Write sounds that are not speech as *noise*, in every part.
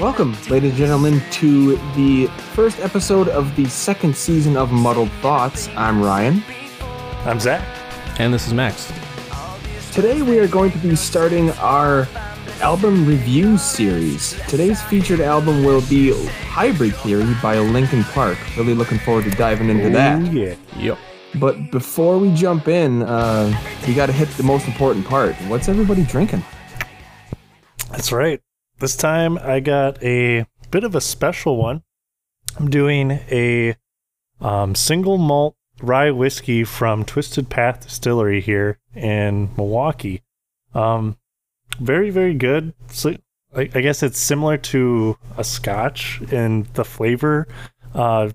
Welcome, ladies and gentlemen, to the first episode of the second season of Muddled Thoughts. I'm Ryan. I'm Zach. And this is Max. Today we are going to be starting our album review series. Today's featured album will be Hybrid Theory by Linkin Park. Really looking forward to diving into that. Ooh, yeah. Yep. But before we jump in, uh, we got to hit the most important part. What's everybody drinking? That's right. This time I got a bit of a special one. I'm doing a um, single malt rye whiskey from Twisted Path Distillery here in Milwaukee. Um, very, very good. So, I, I guess it's similar to a Scotch in the flavor. Uh,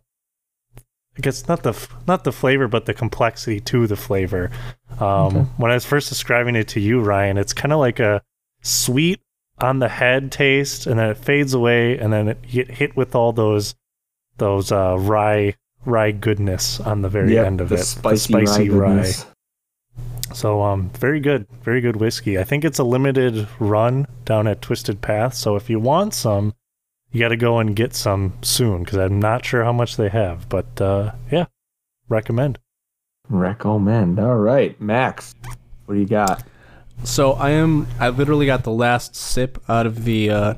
I guess not the f- not the flavor, but the complexity to the flavor. Um, Okay. When I was first describing it to you, Ryan, it's kind of like a sweet on the head taste, and then it fades away, and then it you get hit with all those those uh, rye rye goodness on the very Yep, end of the it. Spicy, the spicy rye. rye. So um, very good, very good whiskey. I think it's a limited run down at Twisted Path. So if you want some, you got to go and get some soon because I'm not sure how much they have. But uh, yeah, recommend. Recommend. All right, Max, what do you got? So I am. I literally got the last sip out of the uh,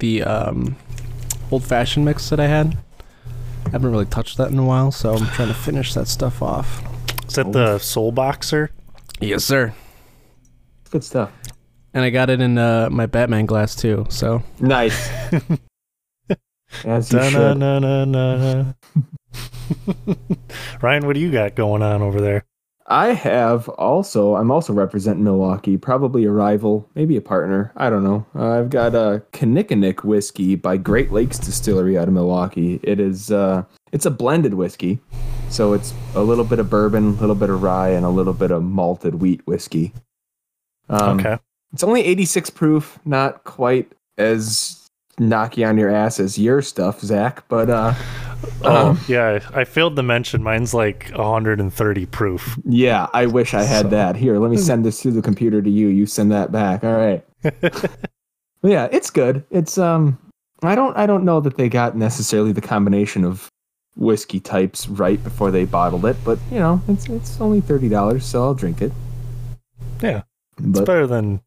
the um, old fashioned mix that I had. I haven't really touched that in a while, so I'm trying to finish that stuff off. Is that the Soul Boxer? Yes, sir. Good stuff. And I got it in uh, my Batman glass too. So Nice. *laughs* As you should. *laughs* Ryan, what do you got going on over there? I have also. I'm also representing Milwaukee. Probably a rival, maybe a partner. I don't know. Uh, I've got a Kinnickinnick whiskey by Great Lakes Distillery out of Milwaukee. It is. Uh, it's a blended whiskey, so it's a little bit of bourbon, a little bit of rye, and a little bit of malted wheat whiskey. Um, okay. It's only 86 proof, not quite as knocky on your ass as your stuff, Zach. But uh, Oh, um, yeah. I failed to mention mine's like 130 proof. yeah, I wish I had So- that. Here, let me send this through the computer to you. You send that back. All right. *laughs* Yeah, it's good. It's um, I don't I don't know that they got necessarily the combination of whiskey types right before they bottled it, but you know, it's it's only thirty dollars, so I'll drink it. Yeah. It's But better than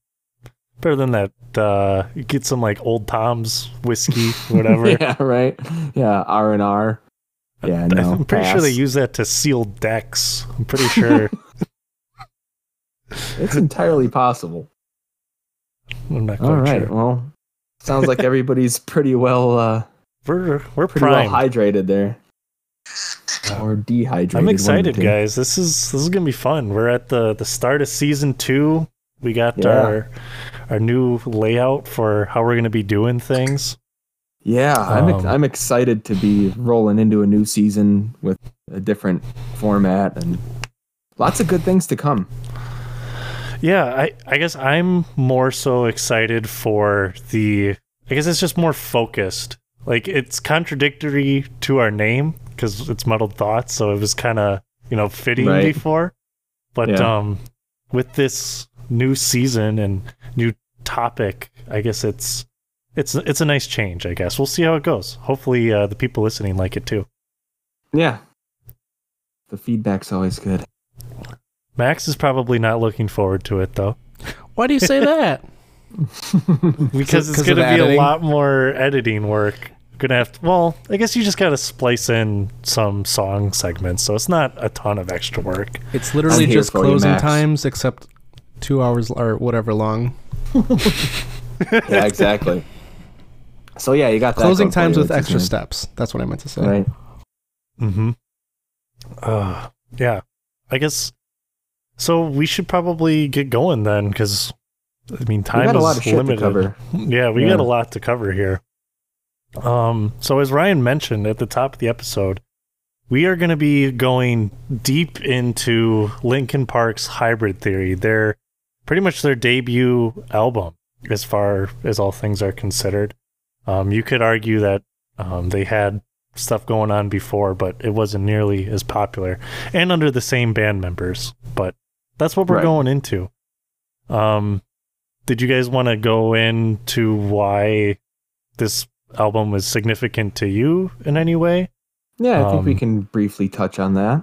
better than that. Uh, get some like old Tom's whiskey, *laughs* whatever. yeah, right. Yeah, R and R. Yeah, no. I'm pretty sure they use that to seal decks. I'm pretty *laughs* sure. It's entirely possible. I'm not quite All right. sure. Well, sounds like everybody's pretty well uh We're we're pretty primed. well hydrated there. Or dehydrated. I'm excited, guys. This is this is gonna be fun. We're at the the start of season two. We got Yeah. our our new layout for how we're gonna be doing things. Yeah, I'm Um, I'm excited to be rolling into a new season with a different format and lots of good things to come. Yeah, I I guess I'm more so excited for the. I guess it's just more focused. Like it's contradictory to our name because it's muddled thoughts, so it was kind of you know fitting Right. before. But Yeah. um, with this new season and new topic, I guess it's it's it's a nice change. I guess we'll see how it goes. Hopefully, uh, the people listening like it too. Yeah. The feedback's always good. Max is probably not looking forward to it though, why do you say that? *laughs* because it's going to be a lot more editing work. Gonna have to, well, I guess you just got to splice in some song segments, so it's not a ton of extra work. It's literally just for you, closing times, except two hours or whatever long. *laughs* yeah, exactly. So yeah, you got that Closing times with extra good. steps. That's what I meant to say. Right. Mm-hmm. Uh, yeah, I guess. So we should probably get going then, because I mean, We time got a is lot of shit limited. cover. Yeah, we Yeah. got a lot to cover here. Um, so as Ryan mentioned at the top of the episode, we are going to be going deep into Linkin Park's hybrid theory, their pretty much their debut album, as far as all things are considered. Um, you could argue that um, they had stuff going on before, but it wasn't nearly as popular, and under the same band members. But that's what we're Right. going into. Um, did you guys want to go into why this album was significant to you in any way? Yeah, I think we Um, can briefly touch on that.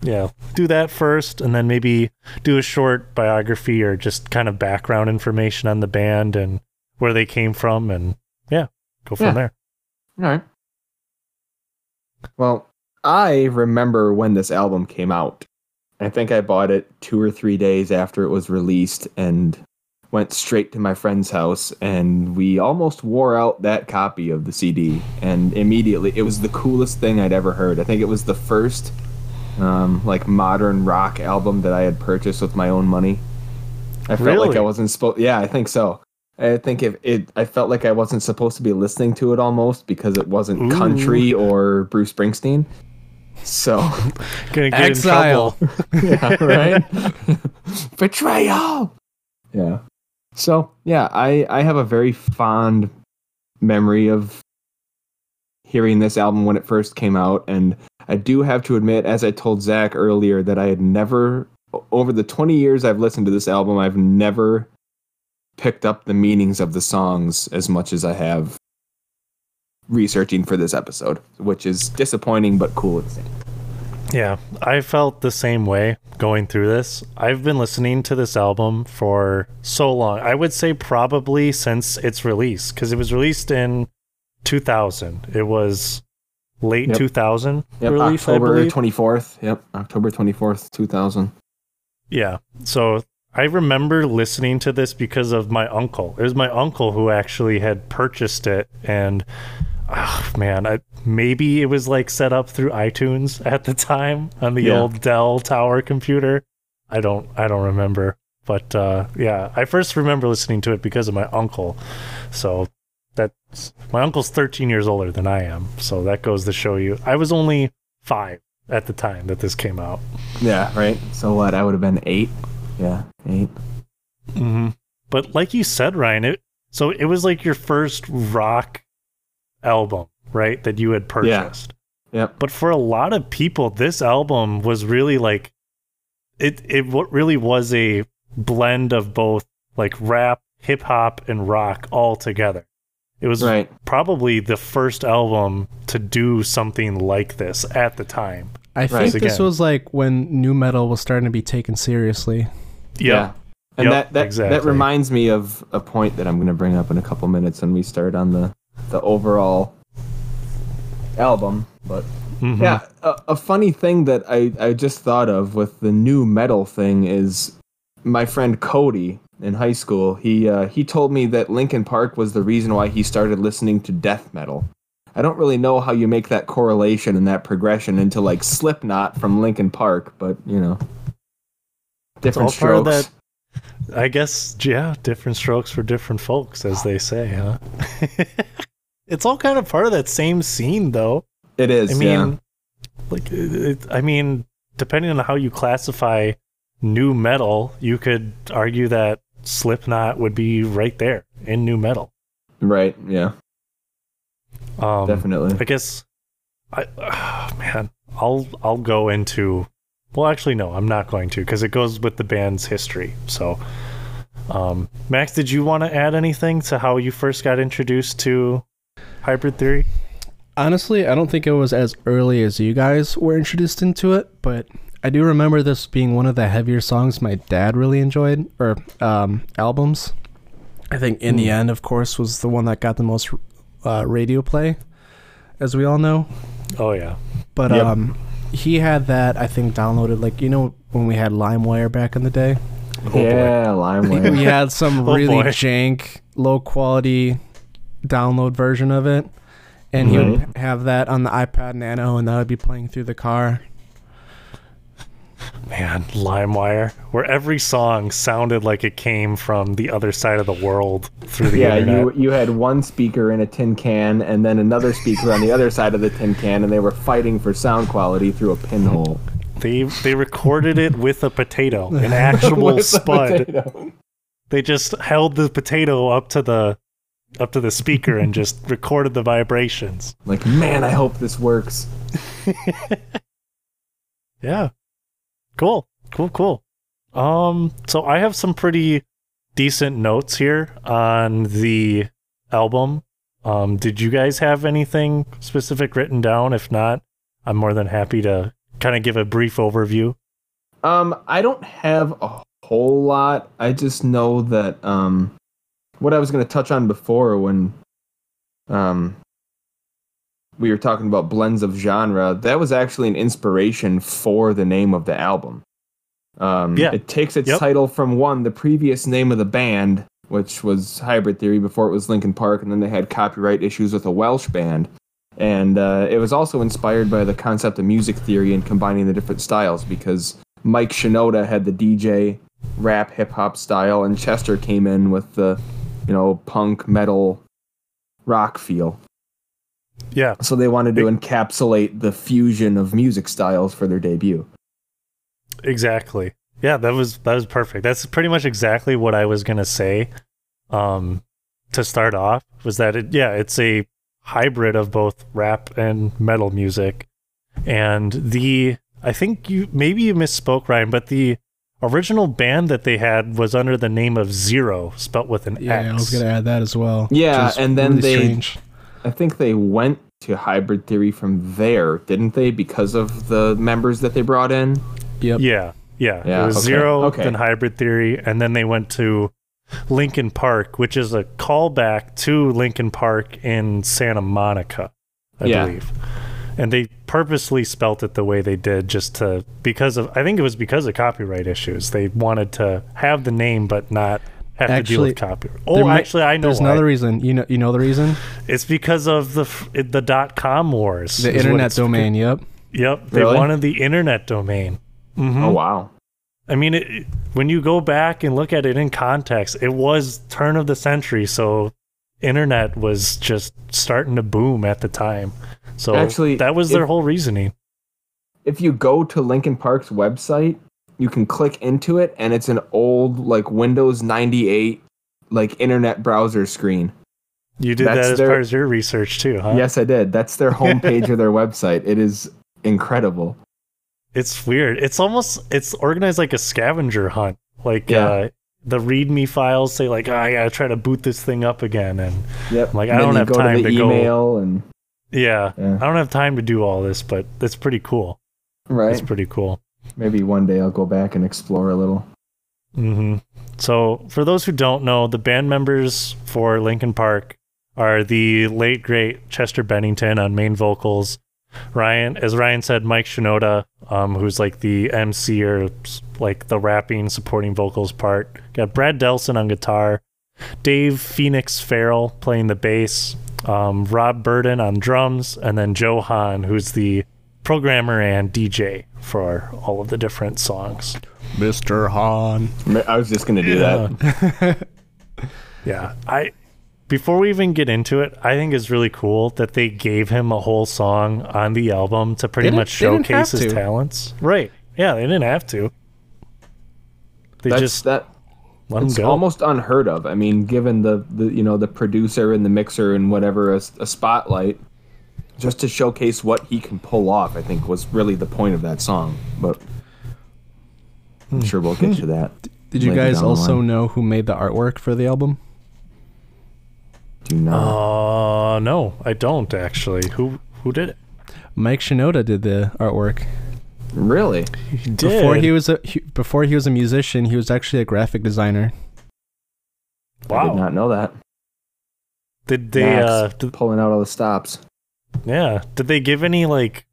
Yeah, do that first, and then maybe do a short biography or just kind of background information on the band and where they came from, and yeah, go from Yeah. there. All right. Well, I remember when this album came out. I think I bought it two or three days after it was released and went straight to my friend's house and we almost wore out that copy of the CD and immediately it was the coolest thing I'd ever heard. I think it was the first um, like modern rock album that I had purchased with my own money. I felt like I wasn't supposed yeah, I think so. I think if it I felt like I wasn't supposed to be listening to it almost because it wasn't Ooh. country or Bruce Springsteen. So *laughs* *laughs* Gonna get Exile. in trouble. *laughs* yeah, right? Betrayal. Yeah. So yeah, I I have a very fond memory of hearing this album when it first came out, and I do have to admit, as I told Zach earlier, that I had never over the twenty years I've listened to this album, I've never picked up the meanings of the songs as much as I have researching for this episode, which is disappointing but cool at the same. Yeah, I felt the same way going through this. I've been listening to this album for so long. I would say probably since its release because it was released in 2000. It was late Yep. 2000 Yep, release, October believe. twenty fourth. Yep, October twenty fourth, two thousand. Yeah. So I remember listening to this because of my uncle. It was my uncle who actually had purchased it and oh man, I, maybe it was like set up through iTunes at the time on the Yeah. old Dell Tower computer. I don't I don't remember. But uh, yeah, I first remember listening to it because of my uncle. So that's my uncle's 13 years older than I am. So that goes to show you. I was only 5 at the time that this came out. Yeah, right. So what? I would have been eight. Yeah, eight. mm-hmm. But like you said, Ryan, it so it was like your first rock album, right? That you had purchased. Yeah. Yep. But for a lot of people, this album was really like it. It what really was a blend of both like rap, hip hop, and rock all together. It was Right. probably the first album to do something like this at the time. I think Right. this was like when nu metal was starting to be taken seriously. Yeah. And Yep, that that, exactly. that reminds me of a point that I'm going to bring up in a couple minutes when we start on the the overall album. But Mhm. yeah, a, a funny thing that I I just thought of with the nu metal thing is my friend Cody in high school. He uh, he told me that Linkin Park was the reason why he started listening to death metal. I don't really know how you make that correlation and that progression into like Slipknot from Linkin Park, but you know, different all part of strokes. I guess, yeah, different strokes for different folks, as they say, huh? *laughs* it's all kind of part of that same scene, though. It is. I yeah. mean, like, it, it- I mean, depending on how you classify nu metal, you could argue that Slipknot would be right there in nu metal. Right. Yeah. Um, Definitely. I guess, I ah, *sighs* man, I'll I'll go into. Well, actually, no, I'm not going to because it goes with the band's history. So, um, Max, did you want to add anything to how you first got introduced to Hybrid Theory? Honestly, I don't think it was as early as you guys were introduced into it, but I do remember this being one of the heavier songs my dad really enjoyed, or um, albums. I think In the End, of course, was the one that got the most uh, radio play, as we all know. Oh yeah, But Yep. um, he had that, I think, downloaded, like, you know, when we had LimeWire back in the day? boy. yeah, LimeWire. we had some *laughs* Oh, really boy. jank, low quality download version of it. And he would have that on the iPod Nano, and that would be playing through the car. Man, LimeWire, where every song sounded like it came from the other side of the world through the yeah, internet. you you had one speaker in a tin can and then another speaker on the other side of the tin can, and they were fighting for sound quality through a pinhole. They they recorded it with a potato, *laughs* an actual spud. They just held the potato up to the up to the speaker and just *laughs* recorded the vibrations. Like, man, I hope this works. *laughs* Yeah. Cool. Cool, cool. Um so I have some pretty decent notes here on the album. Um did you guys have anything specific written down? If not, I'm more than happy to kind of give a brief overview. Um, I don't have a whole lot. I just know that um, what I was going to touch on before when um, we were talking about blends of genre, that was actually an inspiration for the name of the album. Um, Yeah. It takes its Yep. title from one, the previous name of the band, which was Hybrid Theory before it was Linkin Park, and then they had copyright issues with a Welsh band. And uh, it was also inspired by the concept of music theory and combining the different styles because Mike Shinoda had the DJ rap hip hop style, and Chester came in with the, you know, punk metal rock feel. Yeah. So they wanted to encapsulate the fusion of music styles for their debut. Exactly. Yeah, that was that was perfect. That's pretty much exactly what I was gonna say. Um, to start off was that it, yeah, it's a hybrid of both rap and metal music, and the I think you maybe you misspoke, Ryan, but the original band that they had was under the name of Zero, spelt with an Yeah, X. I was gonna add that as well. Yeah, and then really they- strange. I think they went to Hybrid Theory from there, didn't they? Because of the members that they brought in. Yep. Yeah, yeah. Yeah, it was okay, Zero, okay. then Hybrid Theory, and then they went to Linkin Park, which is a callback to Lincoln Park in Santa Monica, I Yeah. believe. And they purposely spelt it the way they did just to because of I think it was because of copyright issues. They wanted to have the name but not have to deal with Actually, copyright. Oh, mi- actually, I know There's why. another reason. You know, you know the reason. It's because of the the dot com wars. The internet it's- domain. Yep. Yep, they Really? wanted the internet domain. Mhm. Oh wow. I mean, it, it- when you go back and look at it in context, it was turn of the century, so internet was just starting to boom at the time. So Actually, that was their if- whole reasoning. If you go to Linkin Park's website, you can click into it, and it's an old like Windows 98 like internet browser screen. You did That's that as their- part of your research too, huh? Yes, I did. That's their *laughs* homepage or their website. It is incredible. It's weird. It's almost it's organized like a scavenger hunt. Like Yeah. uh, the README files say like, oh, I gotta try to boot this thing up again, and Yep. Like, I And then don't have go time to the to go- and yeah, Yeah. I don't have time to do all this, but it's pretty cool. right. It's pretty cool. Maybe one day I'll go back and explore a little. hmm So, for those who don't know, the band members for Linkin Park are the late great Chester Bennington on main vocals. Ryan, as Ryan said, Mike Shinoda, um, who's like the MC or like the rapping supporting vocals part. Got Brad Delson on guitar, Dave Phoenix Farrell playing the bass, um, Rob Bourdon on drums, and then Joe Hahn, who's the programmer and DJ for all of the different songs. Mr. Hahn. I was just gonna do that. *laughs* Yeah, I before we even get into it, I think it's really cool that they gave him a whole song on the album to pretty much didn't- they didn't showcase his talents. Right. Yeah, they didn't have to. They That's just that. let him It's go. almost unheard of. I mean, given the, the you know the producer and the mixer and whatever a, a spotlight, just to showcase what he can pull off. I think was really the point of that song. But I'm sure we'll get to that. Did you guys also line. know who made the artwork for the album? Do not. uh no, I don't actually. Who who did it? Mike Shinoda did the artwork. really? He did. Before he was a he, before he was a musician, he was actually a graphic designer. I wow. did not know that. Did they Max uh did, pulling out all the stops. Yeah, did they give any like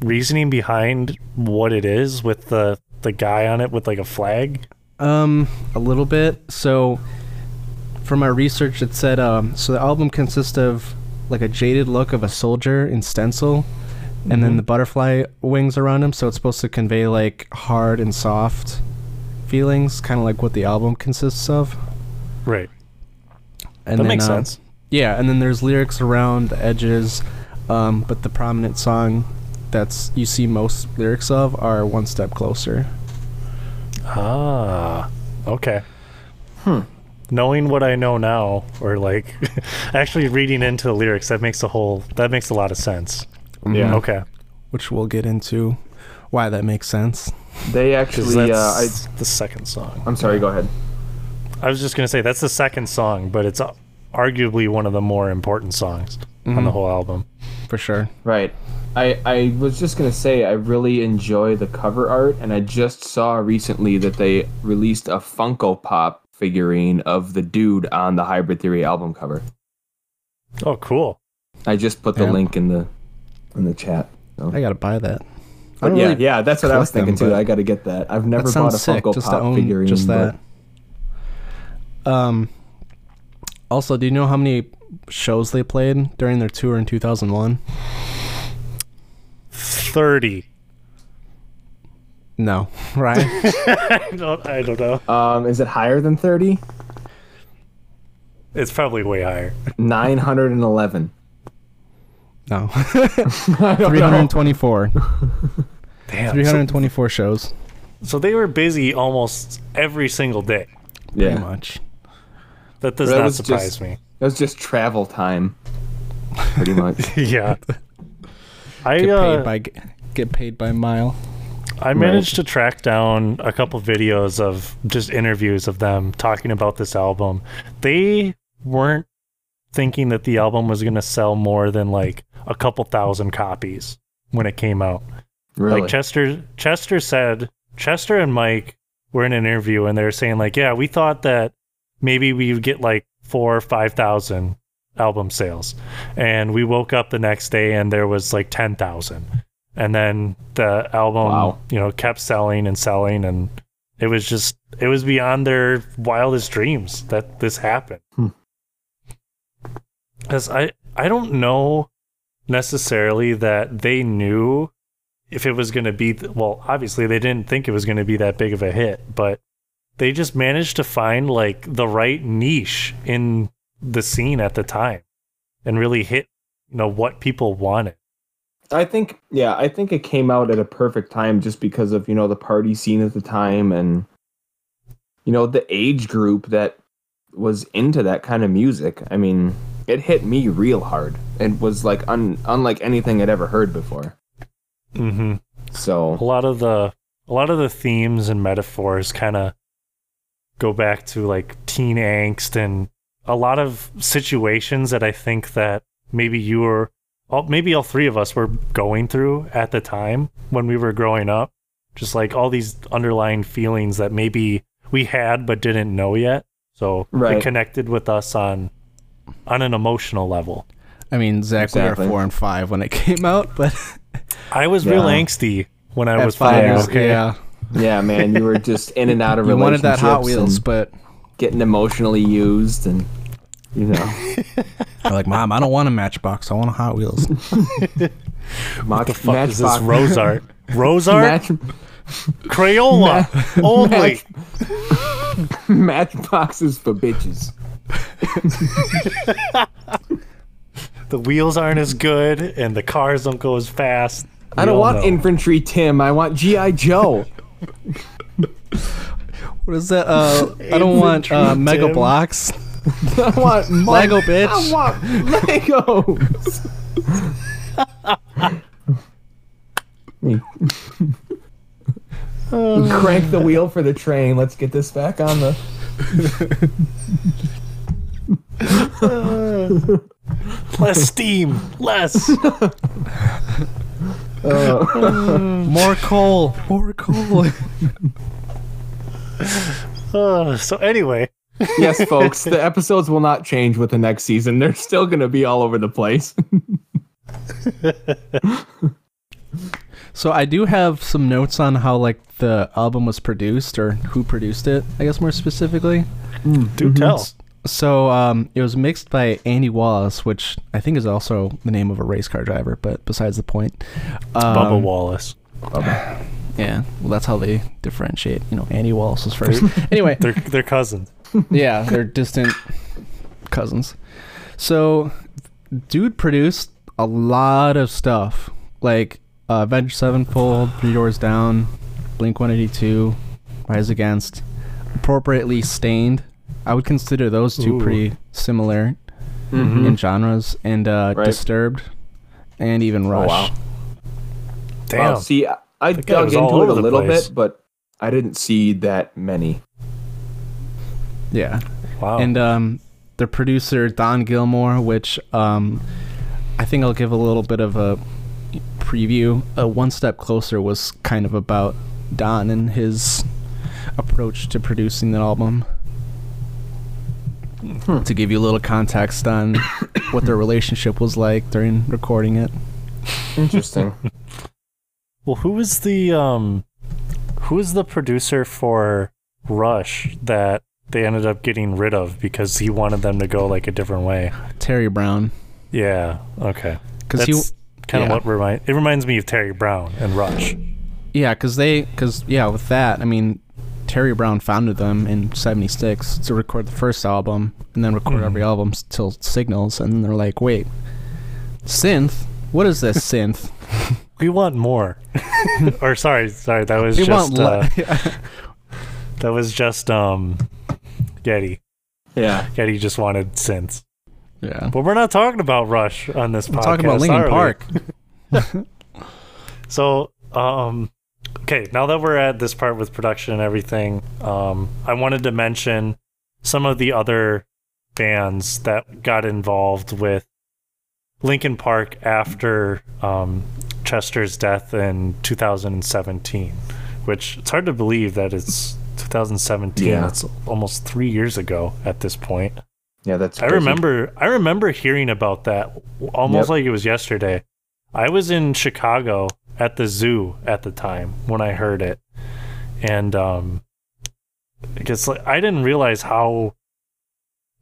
reasoning behind what it is with the the guy on it with like a flag? Um, a little bit. So, from my research, it said um, so the album consists of like a jaded look of a soldier in stencil, and then Mhm. the butterfly wings around him. So it's supposed to convey like hard and soft feelings, kind of like what the album consists of. Right. And that then, makes uh, sense. Yeah, and then there's lyrics around the edges, um, but the prominent song that's you see most lyrics of are one step closer. Ah, okay. Hmm. Knowing what I know now, or like *laughs* actually reading into the lyrics, that makes a whole that makes a lot of sense. Yeah. Okay, Which we'll get into why that makes sense. They because actually, uh, I, the second song. I'm sorry. Go ahead. I was just gonna say that's the second song, but it's uh, arguably one of the more important songs on the Mhm. whole album. For sure. Right. I, I was just gonna say I really enjoy the cover art, and I just saw recently that they released a Funko Pop figurine of the dude on the Hybrid Theory album cover. Oh, cool. I just put the Yeah. link in the in the chat. So. I gotta buy that. But yeah, really- yeah, that's what I was collect them, thinking too. I got to get that. I've never that bought a sick Funko just Pop to own figurine. just but- that. Um. Also, do you know how many shows they played during their tour in 2001? Thirty. No, right? *laughs* I don't. I don't know. Um, is it higher than thirty? It's probably way higher. Nine hundred and eleven. no, *laughs* *laughs* I don't 324. Damn. So, 324 shows, so they were busy almost every single day. pretty Yeah, much. That does That not surprise just- me. It was just travel time, pretty much. *laughs* yeah. I Get uh, paid by get paid by mile. I managed to track down a couple videos of just interviews of them talking about this album. They weren't thinking that the album was going to sell more than like a couple thousand copies when it came out. Really? Like Chester Chester said Chester and Mike were in an interview and they were saying like, yeah, we thought that maybe we would get like 4 or 5,000 album sales. And we woke up the next day and there was like 10,000. And then the album, Wow. you know, kept selling and selling and it was just it was beyond their wildest dreams that this happened. Hmm. Cuz I I don't know necessarily that they knew if it was going to be well obviously they didn't think it was going to be that big of a hit but they just managed to find like the right niche in the scene at the time and really hit you know what people wanted I think, yeah, I think it came out at a perfect time just because of you know the party scene at the time and you know the age group that was into that kind of music. I mean, it hit me real hard. It was like un- unlike anything I'd ever heard before. mhm So a lot of the a lot of the themes and metaphors kind of go back to like teen angst and a lot of situations that I think that maybe you were all, maybe all three of us were going through at the time when we were growing up. Just like all these underlying feelings that maybe we had but didn't know yet. So Right. it connected with us on on an emotional level. I mean, Zach, we were four and five when it *laughs* came out, but I was real angsty when I at was five five, okay? yeah, yeah, man, you were just in and out of *laughs* you wanted that Hot Wheels, but getting emotionally used and you know *laughs* I'm like, Mom, I don't want a Matchbox. I want a Hot Wheels. *laughs* what the fuck is this Matchbox- rose art rose art Match, Crayola only. match, matchboxes for bitches. The wheels aren't as good, and the cars don't go as fast. I don't want know. infantry Tim. I want GI Joe. *laughs* what is that? Uh, I don't want uh, Mega Tim. Blocks. *laughs* I want Lego, bits. I want Legos. *laughs* Crank the wheel for the train. Let's get this back on the. less steam, less. *laughs* More coal. More coal. *laughs* Uh, so anyway, *laughs* Yes, folks, the episodes will not change with the next season. They're still going to be all over the place. So I do have some notes on how like the album was produced or who produced it. I guess more specifically. do tell. So um, it was mixed by Andy Wallace, which I think is also the name of a race car driver, but besides the point. Um, Bubba Wallace. Yeah, well, that's how they differentiate. You know, Andy Wallace was first. *laughs* anyway, They're they're cousins. yeah, they're distant cousins. So, dude produced a lot of stuff. Like, uh, Avenged Sevenfold, Three Doors Down, Blink 182, Rise Against, appropriately Staind. I would consider those two Ooh. pretty similar Mhm. in genres, and uh, Right. Disturbed, and even Rush. wow. Damn. Wow, see, I, I dug into it a little place. bit, but I didn't see that many. Yeah. wow. And um, the producer Don Gilmore, which um, I think I'll give a little bit of a preview. A One Step Closer was kind of about Don and his approach to producing the album. Hmm. To give you a little context on *coughs* what their relationship was like during recording it. Interesting. *laughs* well, who was the um, who was the producer for Rush that they ended up getting rid of because he wanted them to go like a different way? Terry Brown, Yeah. Okay. because he, That's kind of yeah. what remind it reminds me of Terry Brown and Rush. yeah, because they, because yeah, with that, I mean, Terry Brown founded them in '76 to record the first album, and then record Mhm. every album s- till Signals, and then they're like, wait, synth? What is this synth? *laughs* We want more. *laughs* or sorry, sorry, that was we just want uh, *laughs* that was just um Geddy. yeah. Geddy just wanted synths. yeah. But we're not talking about Rush on this podcast. We're podcast. talking about Linkin? Park. So, um, okay, now that we're at this part with production and everything, um, I wanted to mention some of the other bands that got involved with Linkin Park after um, Chester's death in 2017, which it's hard to believe that it's 2017. Yeah. It's almost three years ago at this point. Yeah, that's. I remember I remember hearing about that almost Yep. like it was yesterday. I was in Chicago at the zoo at the time when I heard it. And um I guess like I didn't realize how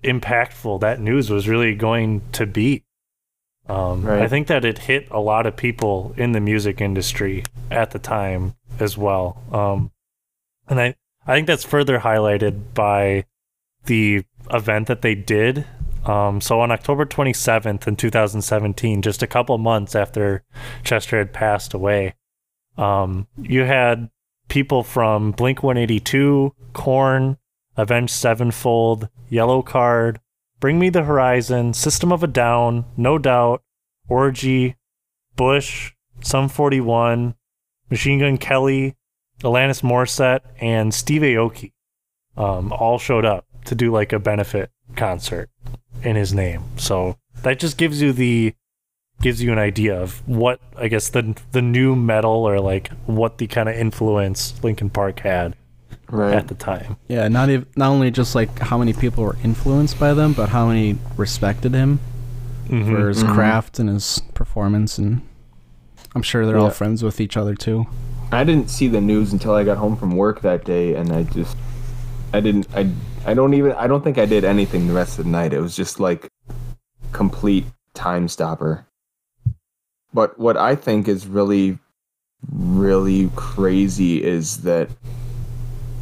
impactful that news was really going to be. Um I think that it hit a lot of people in the music industry at the time as well. Um and I I think that's further highlighted by the event that they did. Um, so on October 27th in 2017, just a couple months after Chester had passed away, um, you had people from Blink 182, Korn, Avenged Sevenfold, Yellowcard, Bring Me the Horizon, System of a Down, No Doubt, Orgy, Bush, Sum 41, Machine Gun Kelly, Alanis Morissette, and Steve Aoki um, all showed up to do like a benefit concert in his name. So that just gives you the gives you an idea of what I guess the the nu metal or like what the kind of influence Linkin Park had Right. at the time. Yeah, not ev- not only just like how many people were influenced by them, but how many respected him Mm-hmm. for his Mhm. craft and his performance, and I'm sure they're all friends with each other too. I didn't see the news until I got home from work that day, and I just, I didn't, I, I don't even, I don't think I did anything the rest of the night. It was just like complete time stopper. But what I think is really, really crazy is that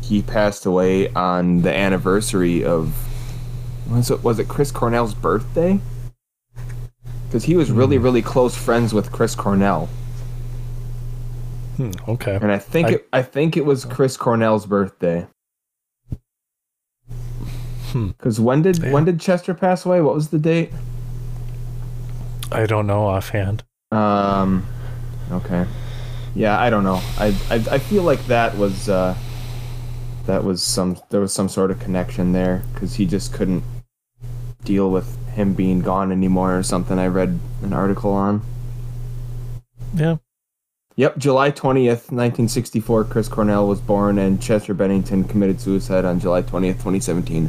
he passed away on the anniversary of, was it, was it Chris Cornell's birthday? Because he was really, Hmm. really close friends with Chris Cornell. Hmm, okay. And I think I- it, I think it was Chris Cornell's birthday. Hmm. Because when did when did Chester pass away? What was the date? I don't know offhand. Um, okay, yeah, I don't know. I I, I feel like that was uh, that was some there was some sort of connection there because he just couldn't deal with him being gone anymore or something. I read an article on. Yeah. Yep, July 20th, 1964, Chris Cornell was born, and Chester Bennington committed suicide on July 20th, 2017.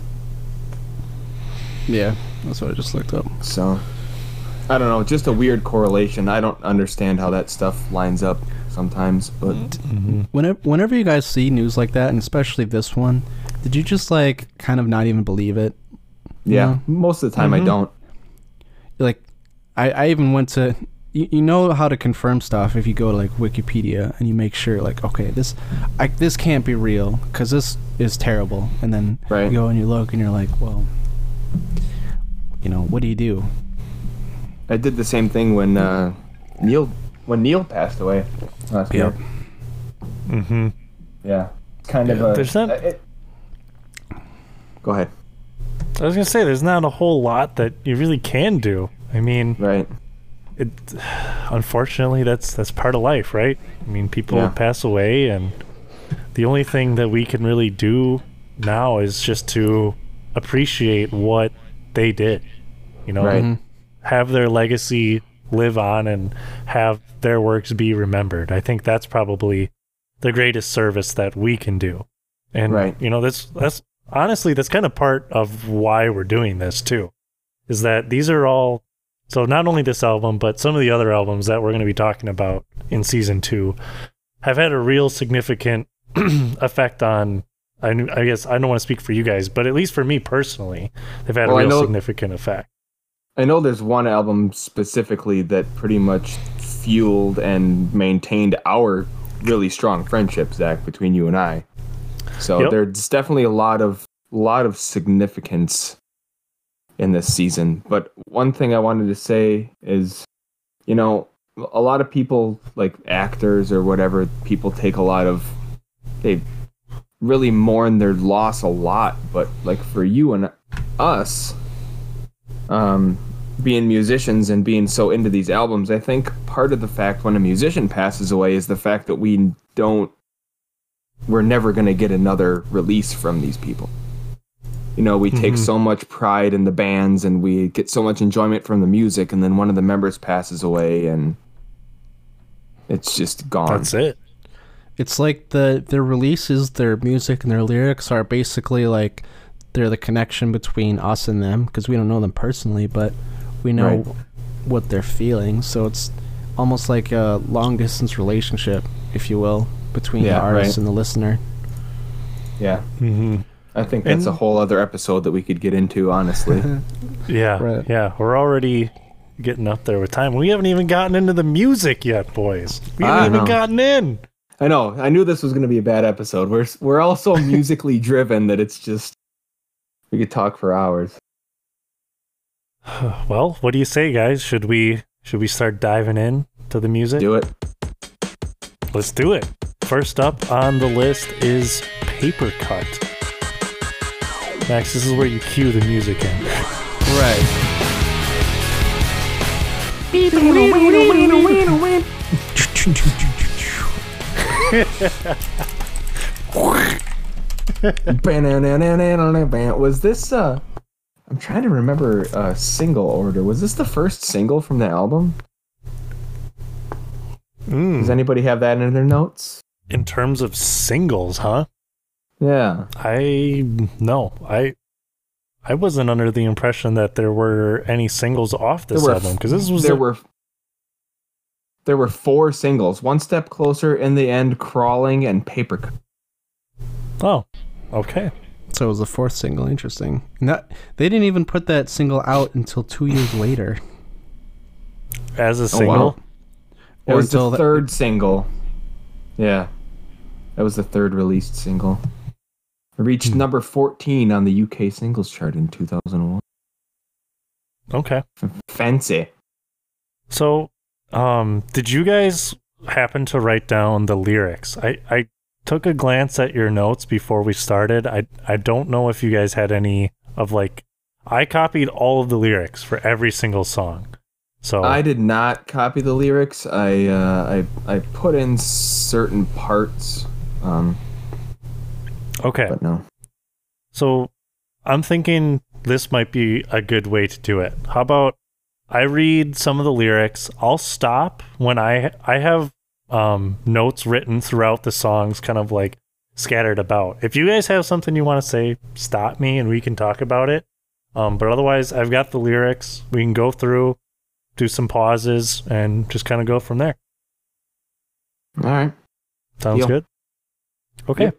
Yeah, that's what I just looked up. So, I don't know, just a weird correlation. I don't understand how that stuff lines up sometimes, but Mm-hmm. Whenever, whenever you guys see news like that, and especially this one, did you just like kind of not even believe it? yeah, Yeah. most of the time I Mhm. don't. Like, I, I even went to. You, you know how to confirm stuff if you go to like Wikipedia and you make sure like okay this, I this can't be real because this is terrible, and then Right. you go and you look and you're like well, you know what do you do? I did the same thing when uh, Neil when Neil passed away last Yep. year. Mm-hmm. Yeah, kind of a. there's not- it- Go ahead. I was gonna say there's not a whole lot that you really can do. I mean, Right. it unfortunately that's that's part of life, right? I mean, people Yeah. pass away, and the only thing that we can really do now is just to appreciate what they did. You know, Right. Have their legacy live on and have their works be remembered. I think that's probably the greatest service that we can do. And Right. you know, that's that's honestly that's kind of part of why we're doing this too. Is that these are all so not only this album but some of the other albums that we're going to be talking about in season 2 have had a real significant *clears throat* effect on I, I guess I don't want to speak for you guys, but at least for me personally, they've had Well, a real know- significant effect. I know there's one album specifically that pretty much fueled and maintained our really strong friendship, Zach, between you and I. So Yep. there's definitely a lot of lot of significance in this season. But one thing I wanted to say is, you know, a lot of people like actors or whatever, people take a lot of they really mourn their loss a lot, but like for you and us, um, being musicians and being so into these albums, I think part of the fact when a musician passes away is the fact that we don't, we're never going to get another release from these people. You know, we take Mhm. so much pride in the bands and we get so much enjoyment from the music, and then one of the members passes away and it's just gone. That's it. It's like the their releases, their music and their lyrics are basically like they're the connection between us and them because we don't know them personally, but we know Right. what they're feeling. So it's almost like a long distance relationship, if you will, between Yeah, the artist right. and the listener. Yeah. Mm-hmm. I think that's a whole other episode that we could get into, honestly. *laughs* Yeah, Right. yeah. We're already getting up there with time. We haven't even gotten into the music yet, boys. We haven't even know. gotten in. I know. I knew this was going to be a bad episode. We're we're all so *laughs* musically driven that it's just we could talk for hours. *sighs* Well, what do you say, guys? Should we should we start diving in to the music? Do it. Let's do it. First up on the list is Paper Cut. Max, this is where you cue the music in. Right. *laughs* Was this uh I'm trying to remember uh single order. Was this the first single from the album? Mm. Does anybody have that in their notes? In terms of singles, huh? Yeah. I no, I I wasn't under the impression that there were any singles off this album because this was there the- were there were four singles. One step closer in the end, crawling and paper. Cut. oh okay So it was the fourth single. Interesting. Not, they didn't even put that single out until two years later. as a single. Oh, wow. single. It Or was until the the- third single. Yeah. That was the third released single. It reached Hmm. number 14 on the UK singles chart in 2001. Okay. Fancy. So, um, did you guys happen to write down the lyrics? I, I took a glance at your notes before we started. I, I don't know if you guys had any of like, I copied all of the lyrics for every single song. So, I did not copy the lyrics. I uh, I I put in certain parts, um, okay. but no. So, I'm thinking this might be a good way to do it. How about I read some of the lyrics. I'll stop when I I have um, notes written throughout the songs, kind of like scattered about. If you guys have something you want to say, stop me and we can talk about it. Um, but otherwise, I've got the lyrics. We can go through, do some pauses, and just kind of go from there. All right. Sounds Deal. good. Okay. Yep.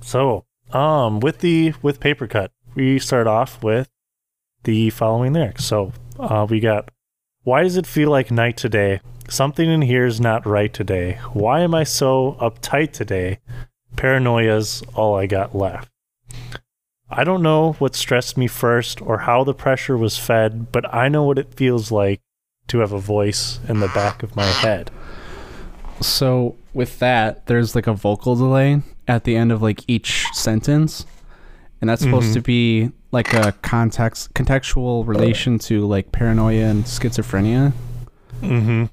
So, um, with the with paper cut, we start off with the following lyrics. So, uh, we got, "Why does it feel like night today? Something in here is not right today. Why am I so uptight today? Paranoia's all I got left." I don't know what stressed me first or how the pressure was fed, but I know what it feels like to have a voice in the back of my head. So with that, there's like a vocal delay at the end of like each sentence, and that's supposed Mhm. to be like a context contextual relation to like paranoia and schizophrenia. Mm-hmm.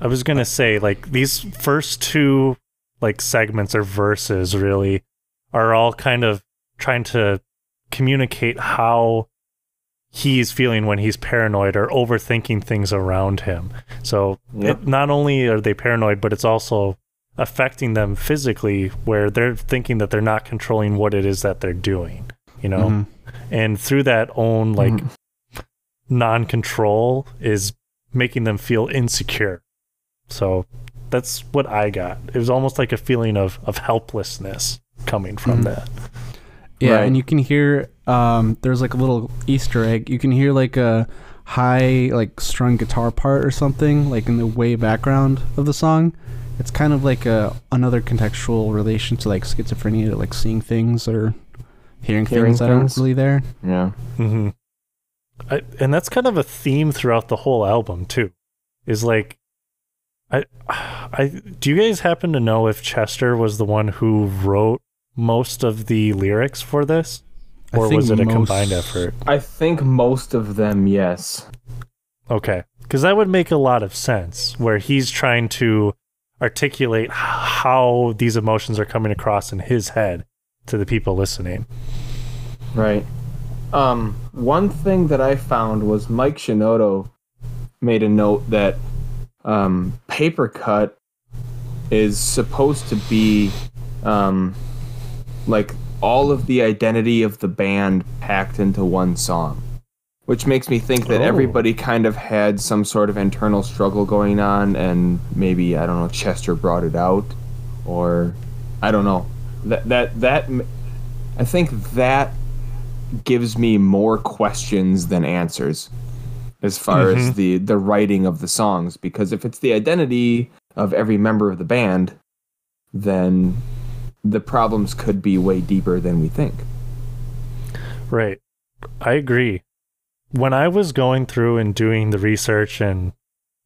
I was gonna say like these first two like segments or verses really are all kind of trying to communicate how he's feeling when he's paranoid or overthinking things around him. So Yep. it, not only are they paranoid, but it's also affecting them physically, where they're thinking that they're not controlling what it is that they're doing. You know, Mhm. And through that own like Mhm. non-control is making them feel insecure so that's what i got it was almost like a feeling of of helplessness coming from Mhm. that Yeah, Right. and you can hear um, there's like a little Easter egg. You can hear like a high like strung guitar part or something like in the way background of the song. It's kind of like a another contextual relation to like schizophrenia, to like seeing things or hearing, Hearing things that aren't really there. Yeah. hmm I, and that's kind of a theme throughout the whole album too is like i i do you guys happen to know if chester was the one who wrote most of the lyrics for this or was it a most- combined effort I think most of them, yes. Okay. Because that would make a lot of sense where he's trying to articulate how these emotions are coming across in his head to the people listening. Right. Um, one thing that I found was Mike Shinoda made a note that um, Paper Cut is supposed to be um, like all of the identity of the band packed into one song. Which makes me think that Oh. everybody kind of had some sort of internal struggle going on, and maybe I don't know. Chester brought it out, or I don't know. That that that I think that gives me more questions than answers as far as Mhm. the the writing of the songs because if it's the identity of every member of the band then the problems could be way deeper than we think Right. I agree. When I was going through and doing the research and,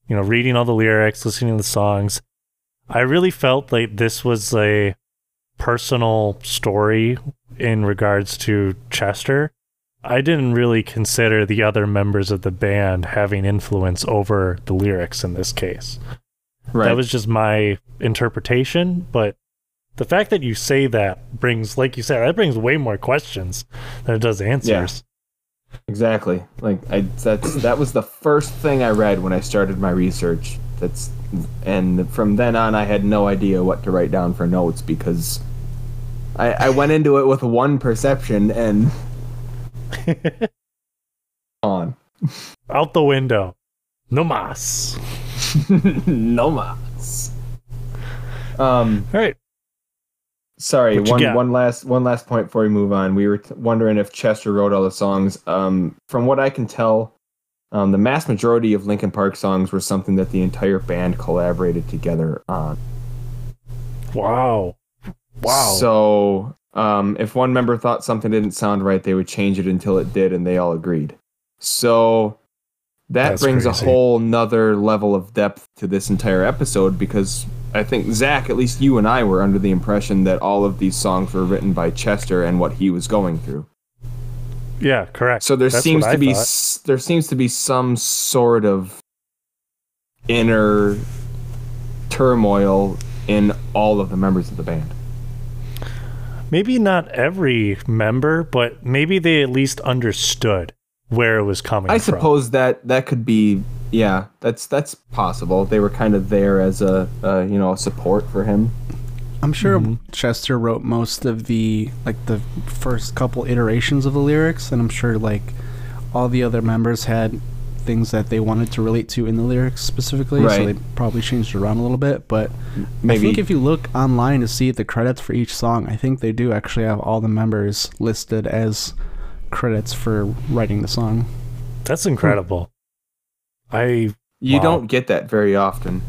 you know, reading all the lyrics, listening to the songs, I really felt like this was a personal story in regards to Chester. I didn't really consider the other members of the band having influence over the lyrics in this case. right That was just my interpretation, but the fact that you say that brings, like you said, that brings way more questions than it does answers. Yeah. exactly like i that's that was the first thing i read when i started my research that's and from then on i had no idea what to write down for notes because i i went into it with one perception and *laughs* on Out the window. No mas. *laughs* no mas. Um, All right. sorry. What One one last one last point before we move on. We were t- wondering if Chester wrote all the songs. Um, from what I can tell, um, the mass majority of Linkin Park songs were something that the entire band collaborated together on. Wow. Wow. So, um, if one member thought something didn't sound right, they would change it until it did, and they all agreed. So that That's brings crazy. a whole nother level of depth to this entire episode because I think Zach, at least you and I, were under the impression that all of these songs were written by Chester and what he was going through. yeah, correct. So there That's seems to be s- there seems to be some sort of inner turmoil in all of the members of the band. Maybe not every member, but maybe they at least understood where it was coming I from. suppose that that could be yeah, that's that's possible. They were kind of there as a uh, you know a support for him. I'm sure Mhm. Chester wrote most of the like the first couple iterations of the lyrics, and I'm sure like all the other members had things that they wanted to relate to in the lyrics specifically, so they probably changed around a little bit. But Maybe I think if you look online to see the credits for each song, I think they do actually have all the members listed as credits for writing the song. That's incredible. I you Wow. don't get that very often.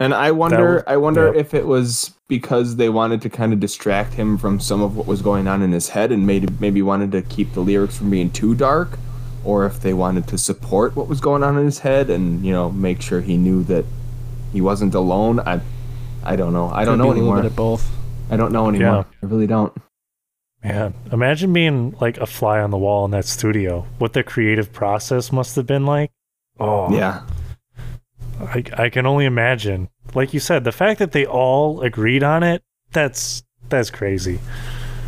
And I wonder was- I wonder yeah. if it was because they wanted to kind of distract him from some of what was going on in his head and maybe maybe wanted to keep the lyrics from being too dark or if they wanted to support what was going on in his head and you know make sure he knew that he wasn't alone. I I don't know. I don't Could be know a little anymore. bit of both. I don't know anymore. Yeah. I really don't. Man, imagine being like a fly on the wall in that studio. What the creative process must have been like. Oh, Yeah. I, I can only imagine. Like you said, the fact that they all agreed on it, that's that's crazy.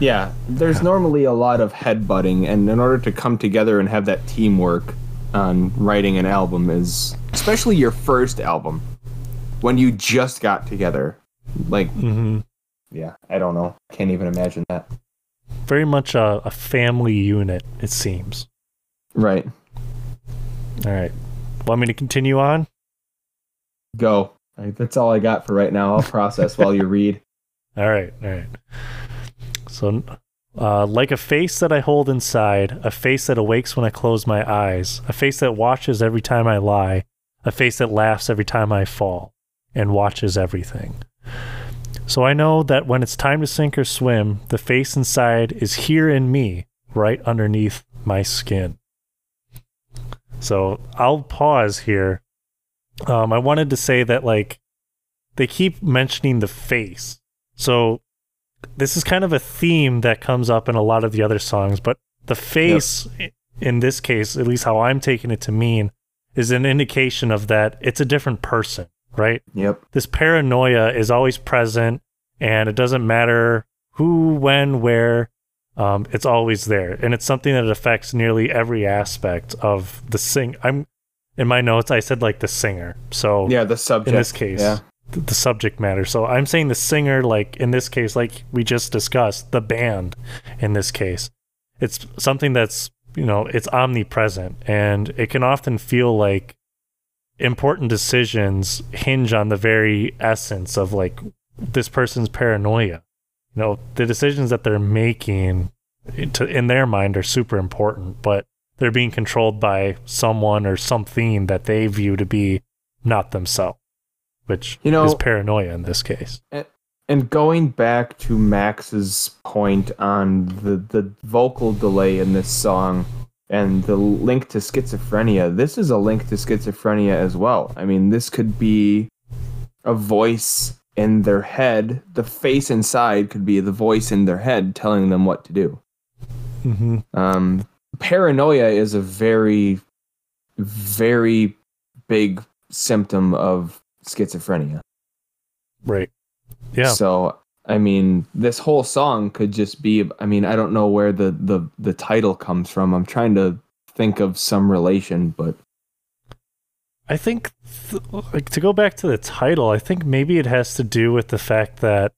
Yeah, there's normally a lot of headbutting, and in order to come together and have that teamwork on writing an album is, especially your first album, when you just got together. Like, hmm yeah, I don't know. Can't even imagine that. Very much a, a family unit, it seems. Right. All right. Want me to continue on? Go. That's all I got for right now. I'll process while you *laughs* read. All right, all right. So, uh, like a face that I hold inside, a face that awakes when I close my eyes, a face that watches every time I lie, a face that laughs every time I fall, and watches everything. So I know that when it's time to sink or swim, the face inside is here in me, right underneath my skin. So I'll pause here. Um, I wanted to say that, like, they keep mentioning the face. So this is kind of a theme that comes up in a lot of the other songs, but the face i- in this case, at least how I'm taking it to mean, is an indication of that it's a different person, right? Yep. This paranoia is always present and it doesn't matter who, when, where. Um, it's always there, and it's something that affects nearly every aspect of the sing. I'm in my notes. I said like the singer, so Yeah, the subject. in this case Yeah. Th- the subject matter. So i'm saying the singer like in this case like we just discussed the band in this case it's something that's you know it's omnipresent. And it can often feel like important decisions hinge on the very essence of like this person's paranoia. You know the decisions that they're making to, in their mind are super important but they're being controlled by someone or something that they view to be not themselves which You know- is paranoia in this case. And going back to Max's point on the, the vocal delay in this song and the link to schizophrenia, this is a link to schizophrenia as well. I mean, this could be a voice in their head. The face inside could be the voice in their head telling them what to do. Mm-hmm. Um, paranoia is a very, very big symptom of schizophrenia. Right. Yeah. So I mean, this whole song could just be. I mean, I don't know where the the the title comes from. I'm trying to think of some relation, but I think, th- like, to go back to the title, I think maybe it has to do with the fact that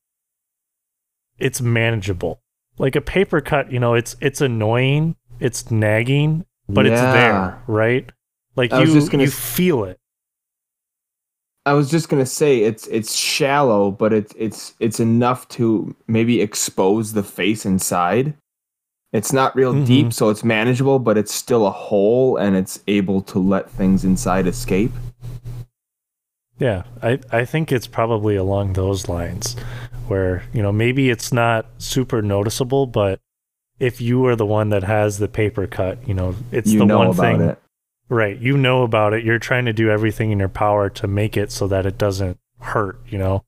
it's manageable. Like a paper cut, you know, it's it's annoying, it's nagging, but it's there, right? Like you you s- feel it. I was just gonna say it's it's shallow, but it's it's it's enough to maybe expose the face inside. It's not real Mhm. deep, so it's manageable, but it's still a hole, and it's able to let things inside escape. Yeah, I, I think it's probably along those lines where, you know, maybe it's not super noticeable, but if you are the one that has the paper cut, you know, it's you the know one thing. it. Right. You know about it. You're trying to do everything in your power to make it so that it doesn't hurt, you know?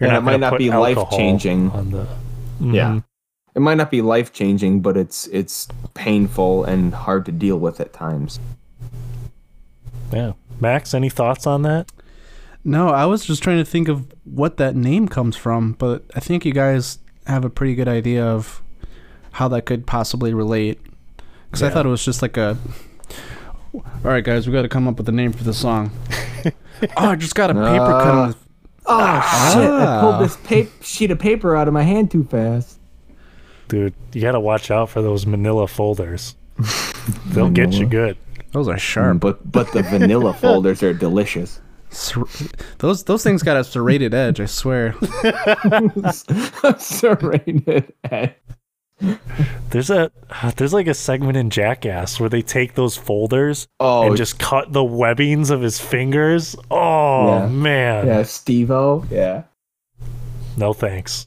You're And it might gonna not put be life-changing. On the, Yeah. Mhm. It might not be life changing, but it's it's painful and hard to deal with at times. Yeah. Max, any thoughts on that? No, I was just trying to think of what that name comes from, but I think you guys have a pretty good idea of how that could possibly relate. Because I thought it was just like a. All right, guys, we got to come up with a name for the song. *laughs* oh, I just got a paper cut. Uh, on the- Oh shit! I Ah. pulled this pa- sheet of paper out of my hand too fast. Dude, you got to watch out for those manila folders. *laughs* They'll get you good. Those are sharp. But but the vanilla *laughs* folders are delicious. Ser- those those things got a serrated edge. I swear. Serrated edge. *laughs* There's a there's like a segment in Jackass where they take those folders Oh, and just cut the webbings of his fingers. Oh Yeah. man. yeah, Steve-O. Yeah. No thanks.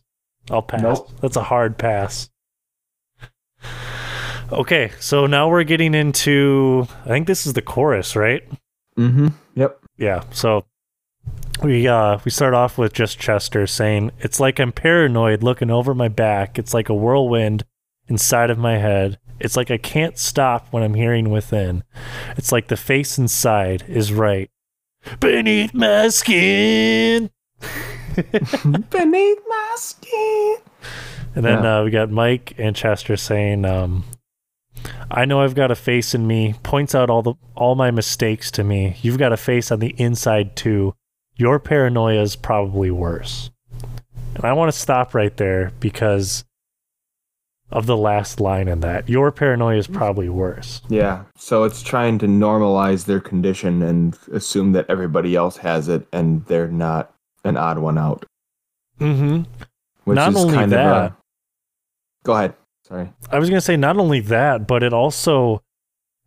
I'll pass. Nope. That's a hard pass. Okay, so now we're getting into I think this is the chorus, right? Mm-hmm. Yep. Yeah. So we uh we start off with just Chester saying, "It's like I'm paranoid looking over my back. It's like a whirlwind inside of my head. It's like I can't stop when I'm hearing within. It's like the face inside is right beneath my skin." *laughs* Beneath my skin. And then Yeah. uh, we got Mike and Chester saying, um, "I know I've got a face in me. Points out all the all my mistakes to me. You've got a face on the inside too. Your paranoia is probably worse." And I want to stop right there because of the last line in that. Your paranoia is probably worse. Yeah. So it's trying to normalize their condition and assume that everybody else has it and they're not an odd one out. Mm-hmm. Which Not is only kind that- of a. Go ahead. Sorry. I was gonna say not only that, but it also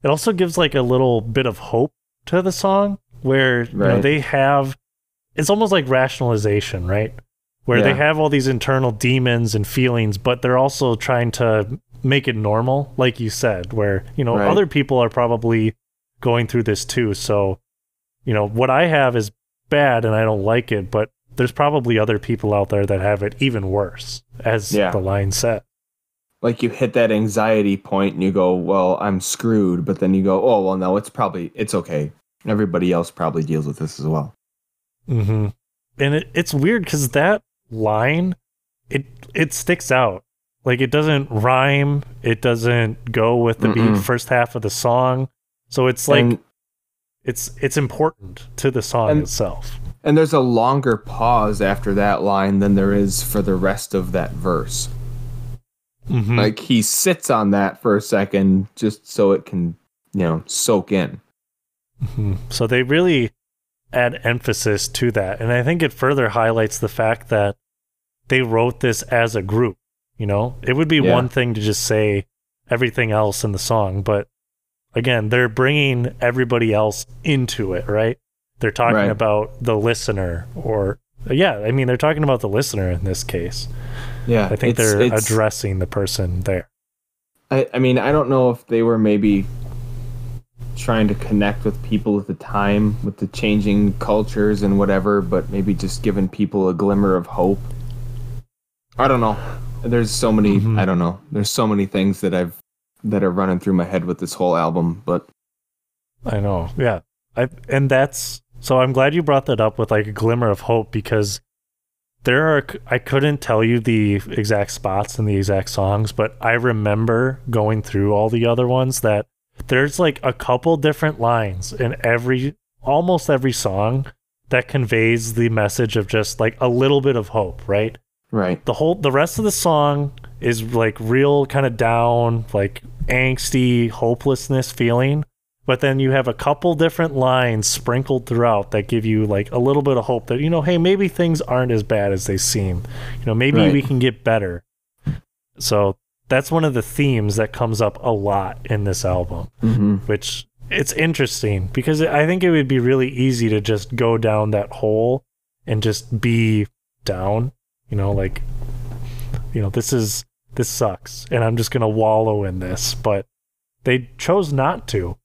it also gives like a little bit of hope to the song where you know they have it's almost like rationalization, right? Where they have all these internal demons and feelings, but they're also trying to make it normal, like you said, where, you know, Right. other people are probably going through this too. So, you know, what I have is bad and I don't like it, but there's probably other people out there that have it even worse, as Yeah. the line said. Like you hit that anxiety point and you go, well, I'm screwed. But then you go, oh, well, no, it's probably, it's okay. Everybody else probably deals with this as well. Hmm And it, it's weird because that line, it it sticks out. Like it doesn't rhyme. It doesn't go with the beat first half of the song. So it's like and, it's it's important to the song And- itself. and there's a longer pause after that line than there is for the rest of that verse. Mhm. Like he sits on that for a second just so it can, you know, soak in. Mhm. So they really add emphasis to that. And I think it further highlights the fact that they wrote this as a group. You know, it would be Yeah. one thing to just say everything else in the song, but again, they're bringing everybody else into it, right? They're talking Right. about the listener, or yeah, I mean, they're talking about the listener in this case. Yeah. I think it's- they're it's- addressing the person there. I, I mean, I don't know if they were maybe trying to connect with people at the time with the changing cultures and whatever, but maybe just giving people a glimmer of hope. I don't know. There's so many. Mhm. I don't know. There's so many things that I've that are running through my head with this whole album, but I know. Yeah. I and that's so I'm glad you brought that up with like a glimmer of hope because there are I couldn't tell you the exact spots and the exact songs, but I remember going through all the other ones that there's like a couple different lines in every almost every song that conveys the message of just like a little bit of hope, right? right. the whole the rest of the song is like real kind of down like angsty hopelessness feeling but then you have a couple different lines sprinkled throughout that give you like a little bit of hope that you know hey maybe things aren't as bad as they seem you know maybe Right. we can get better so that's one of the themes that comes up a lot in this album hmm which it's interesting because I think it would be really easy to just go down that hole and just be down, you know, like you know, this is this sucks and I'm just going to wallow in this, but they chose not to.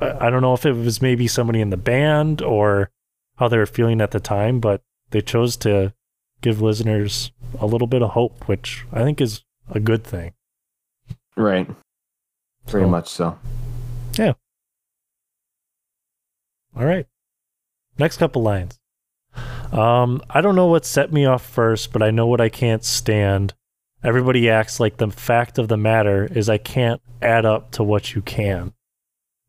I don't know if it was maybe somebody in the band or how they were feeling at the time, but they chose to give listeners a little bit of hope, which I think is a good thing. Right. Very So- much so. Yeah. All right. Next couple lines. Um, I don't know what set me off first, but I know what I can't stand. Everybody acts like the fact of the matter is I can't add up to what you can.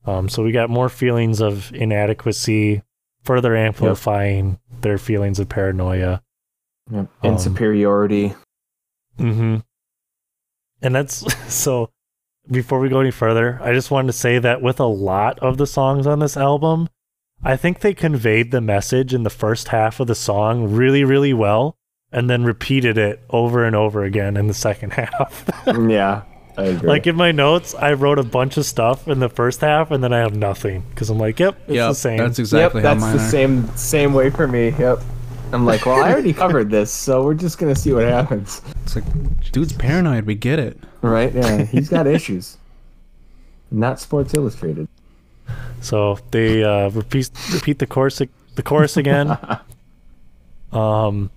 Um, so we got more feelings of inadequacy, further amplifying their feelings of paranoia. Yep. Um, Insuperiority. Mm-hmm. And that's *laughs* so. Before we go any further, I just wanted to say that with a lot of the songs on this album, I think they conveyed the message in the first half of the song really, really well, and then repeated it over and over again in the second *laughs* half. yeah. I agree. like in my notes, I wrote a bunch of stuff in the first half, and then I have nothing because I'm like, "Yep, it's Yep, the same." That's exactly yep, how that's mine the are. same same way for me. Yep. I'm like, well, I already covered this, so we're just gonna see what happens. It's like, dude's paranoid. We get it. Right? Yeah, *laughs* he's got issues. Not Sports Illustrated. So they uh, repeat repeat the chorus the chorus again. *laughs* um.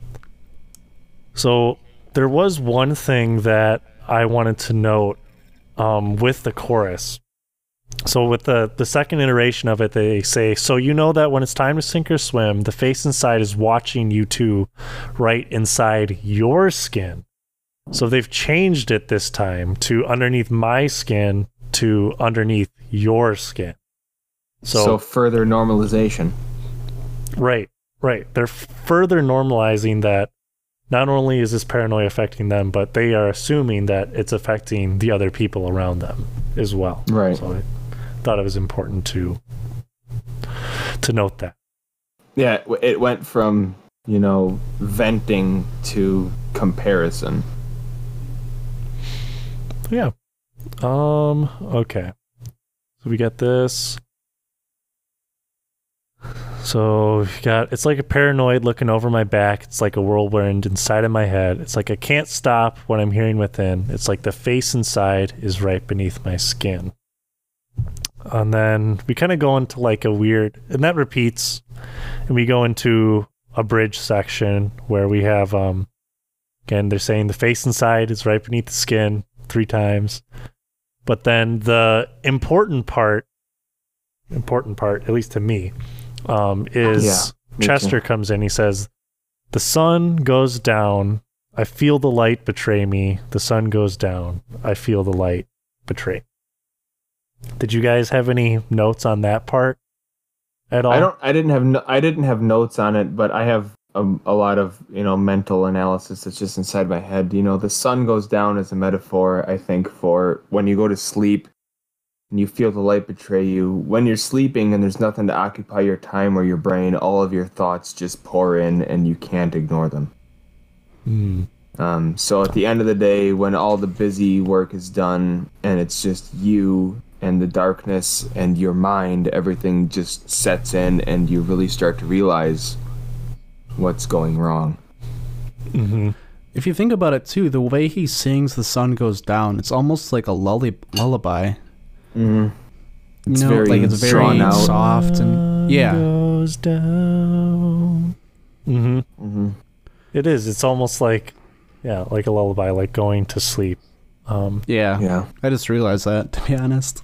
So there was one thing that I wanted to note um, with the chorus. So with the the second iteration of it, they say, "So you know that when it's time to sink or swim, the face inside is watching you too, right inside your skin." So they've changed it this time to underneath my skin to underneath your skin. So, So, further normalization. right, right. They're further normalizing that not only is this paranoia affecting them, but they are assuming that it's affecting the other people around them as well. Right. So I thought it was important to to note that. Yeah, it- it went from, you know, venting to comparison. Yeah. Um. Okay. So we got this. So we got it's like a paranoid looking over my back. It's like a whirlwind inside of my head. It's like I can't stop what I'm hearing within. It's like the face inside is right beneath my skin. And then we kind of go into like a weird, and that repeats, and we go into a bridge section where we have um, again they're saying the face inside is right beneath the skin three times. But then the important part, important part, at least to me, um, is Yeah, Chester too. comes in. He says, The sun goes down. I feel the light betray me. The sun goes down. I feel the light betray. Did you guys have any notes on that part at all? I don't. I didn't have. No, I didn't have notes on it, but I have a, a lot of you know mental analysis that's just inside my head. You know, the sun goes down as a metaphor. I think for when you go to sleep and you feel the light betray you. When you're sleeping and there's nothing to occupy your time or your brain, all of your thoughts just pour in and you can't ignore them. Hmm. Um, so at the end of the day, when all the busy work is done and it's just you and the darkness and your mind, everything just sets in and you really start to realize what's going wrong. hmm If you think about it too, the way he sings "The Sun Goes Down," it's almost like a lully- lullaby. Mm-hmm. You know, very like it's very drawn out. soft and yeah. Goes down. hmm Mm-hmm. It is. It's almost like, yeah, like a lullaby, like going to sleep. Um, yeah, Yeah. I just realized that to be honest.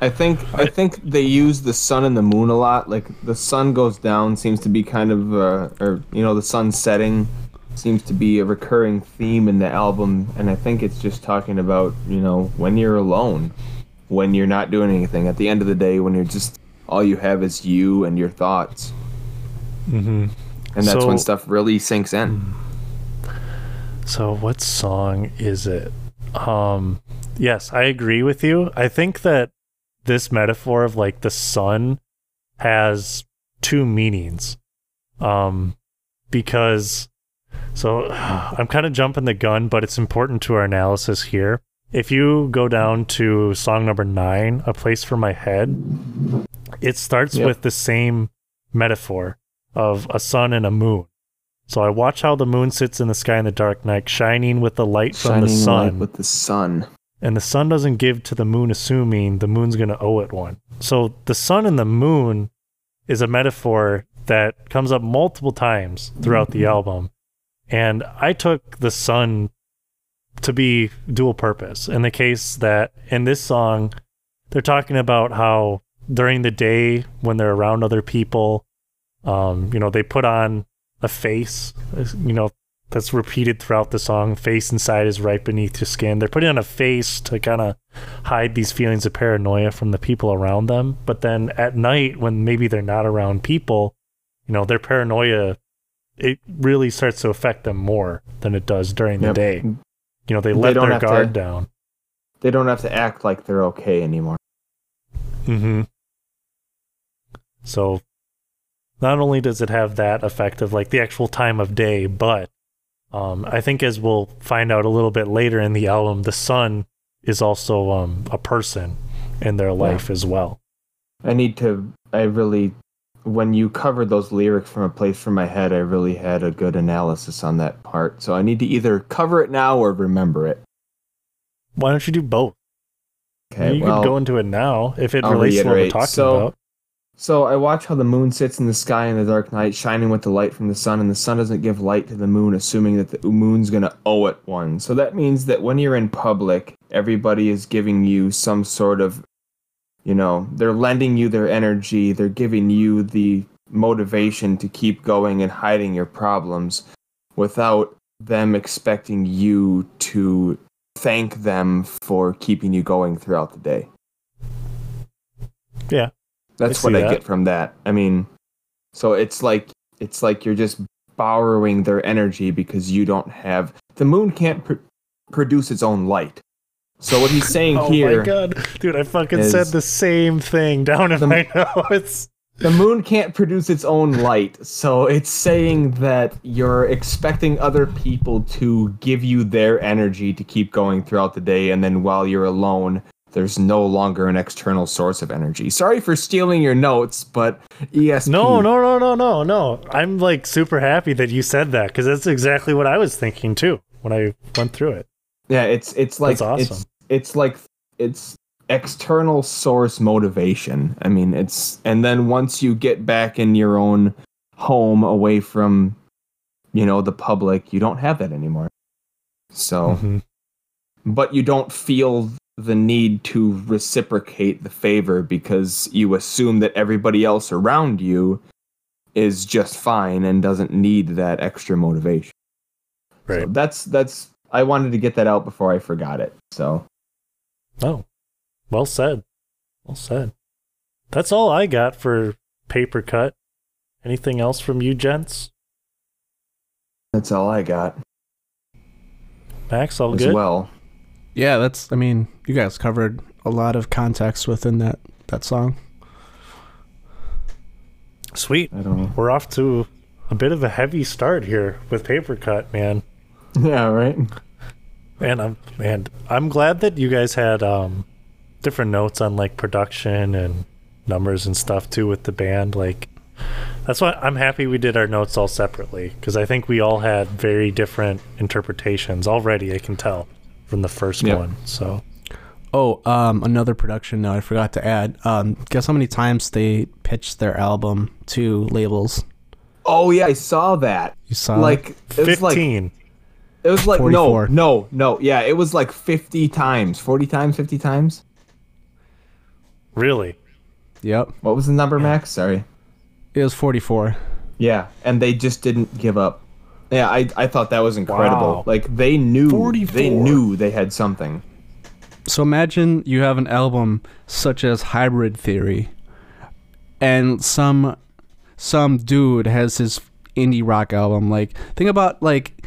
I think I think they use the sun and the moon a lot. Like the sun goes down seems to be kind of, uh, or you know, the sun setting seems to be a recurring theme in the album, and I think it's just talking about you know when you're alone, when you're not doing anything. At the end of the day, when you're just all you have is you and your thoughts, hmm and that's when stuff really sinks in. So what song is it? Um yes, I agree with you. I think that this metaphor of like the sun has two meanings. Um because so *sighs* I'm kind of jumping the gun, but it's important to our analysis here. If you go down to song number 9, A Place for My Head, it starts Yep. with the same metaphor of a sun and a moon. So I watch how the moon sits in the sky in the dark night, shining with the light from the sun. with the sun. And the sun doesn't give to the moon, assuming the moon's going to owe it one. So the sun and the moon is a metaphor that comes up multiple times throughout the album. And I took the sun to be dual purpose in the case that in this song, they're talking about how during the day when they're around other people, um, you know, they put on a face, you know, that's repeated throughout the song. Face inside is right beneath your skin. They're putting on a face to kind of hide these feelings of paranoia from the people around them. But then at night, when maybe they're not around people, you know, their paranoia, it really starts to affect them more than it does during the Yep. day. You know, they They let don't their have to- guard down. They don't have to act like they're okay anymore. hmm So not only does it have that effect of like the actual time of day, but um, I think as we'll find out a little bit later in the album, the sun is also um, a person in their life as well. I need to. I really, when you covered those lyrics from a place from my head, I really had a good analysis on that part. So I need to either cover it now or remember it. Why don't you do both? Okay, you well, could go into it now if it I'll relates to what we're talking So- about. So I watch how the moon sits in the sky in the dark night, shining with the light from the sun, and the sun doesn't give light to the moon, assuming that the moon's gonna owe it one. So that means that when you're in public, everybody is giving you some sort of, you know, they're lending you their energy, they're giving you the motivation to keep going and hiding your problems without them expecting you to thank them for keeping you going throughout the day. Yeah. That's I what I that. get from that. I mean, so it's like it's like you're just borrowing their energy because you don't have the moon can't pr- produce its own light. So what he's saying Oh *laughs* here, oh my god, dude! I fucking said the same thing down in The- my *laughs* notes. the moon can't produce its own light. So it's saying that you're expecting other people to give you their energy to keep going throughout the day, and then while you're alone, there's no longer an external source of energy. Sorry for stealing your notes, but ESP. No, no, no, no, no, no. I'm like super happy that you said that because that's exactly what I was thinking too when I went through it. Yeah, it's it's like awesome. it's it's like it's external source motivation. I mean, it's and then once you get back in your own home away from you know the public, you don't have that anymore. So, Mhm. but you don't feel the need to reciprocate the favor because you assume that everybody else around you is just fine and doesn't need that extra motivation. So Right. that's that's I wanted to get that out before I forgot it. So Oh, well said. Well said. That's all I got for paper cut. Anything else from you, gents? that's all I got Max, all as good. well. Yeah, that's. I mean, you guys covered a lot of context within that that song. Sweet. I don't know. We're off to a bit of a heavy start here with paper cut, man. Yeah, right. And I'm and I'm glad that you guys had um different notes on like production and numbers and stuff too with the band. Like that's why I'm happy we did our notes all separately because I think we all had very different interpretations already. I can tell from the first Yep. one. So Oh, um, another production note I forgot to add. Um, guess how many times they pitched their album to labels? Oh yeah, I saw that. You saw Like it was like fifteen. it was like 44. no, no, no. Yeah, it was like 50 times, 40 times, 50 times. really? Yep, What was the number, Max? Sorry. it was forty-four. Yeah, and they just didn't give up. Yeah, I I thought that was incredible. Wow. Like they knew 44. they knew they had something. So imagine you have an album such as Hybrid Theory, and some some dude has his indie rock album. Like think about like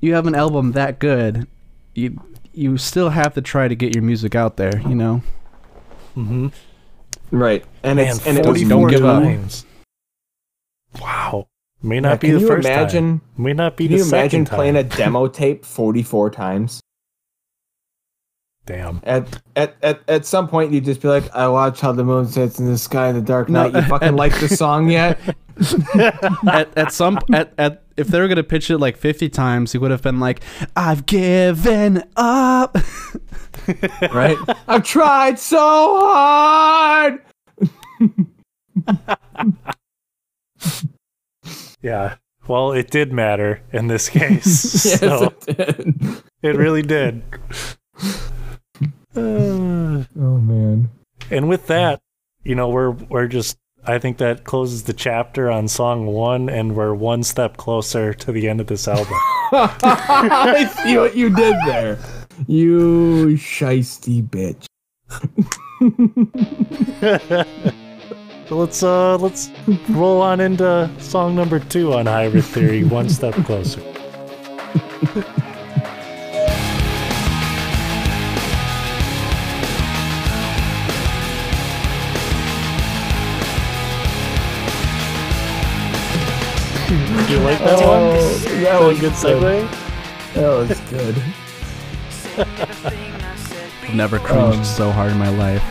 you have an album that good, you you still have to try to get your music out there. You know. Mm-hmm. Right. And Man, it's and it was forty don't give up. Wow. May Yeah, not be can the you first imagine time. May not be Can the you imagine second playing a demo tape 44 times? Damn. At, at at at some point, you'd just be like, "I watch how the moon sets in the sky in the dark No, night." You *laughs* fucking like the song yet? *laughs* at at some at at if they were gonna pitch it like fifty times, he would have been like, "I've given up." *laughs* right? I've tried so hard. Yeah. Well, it did matter in this case. *laughs* Yes, so it did. it really did. Uh, *sighs* Oh man. and with that, you know, we're we're just I think that closes the chapter on song one, and we're one step closer to the end of this album. *laughs* I see what you did there. You shisty bitch. *laughs* so let's uh let's roll on into song number two on Hybrid Theory, *laughs* one step closer. You like that one? Oh, that That was a good segue? That was good. *laughs* I've never cringed Um, so hard in my life.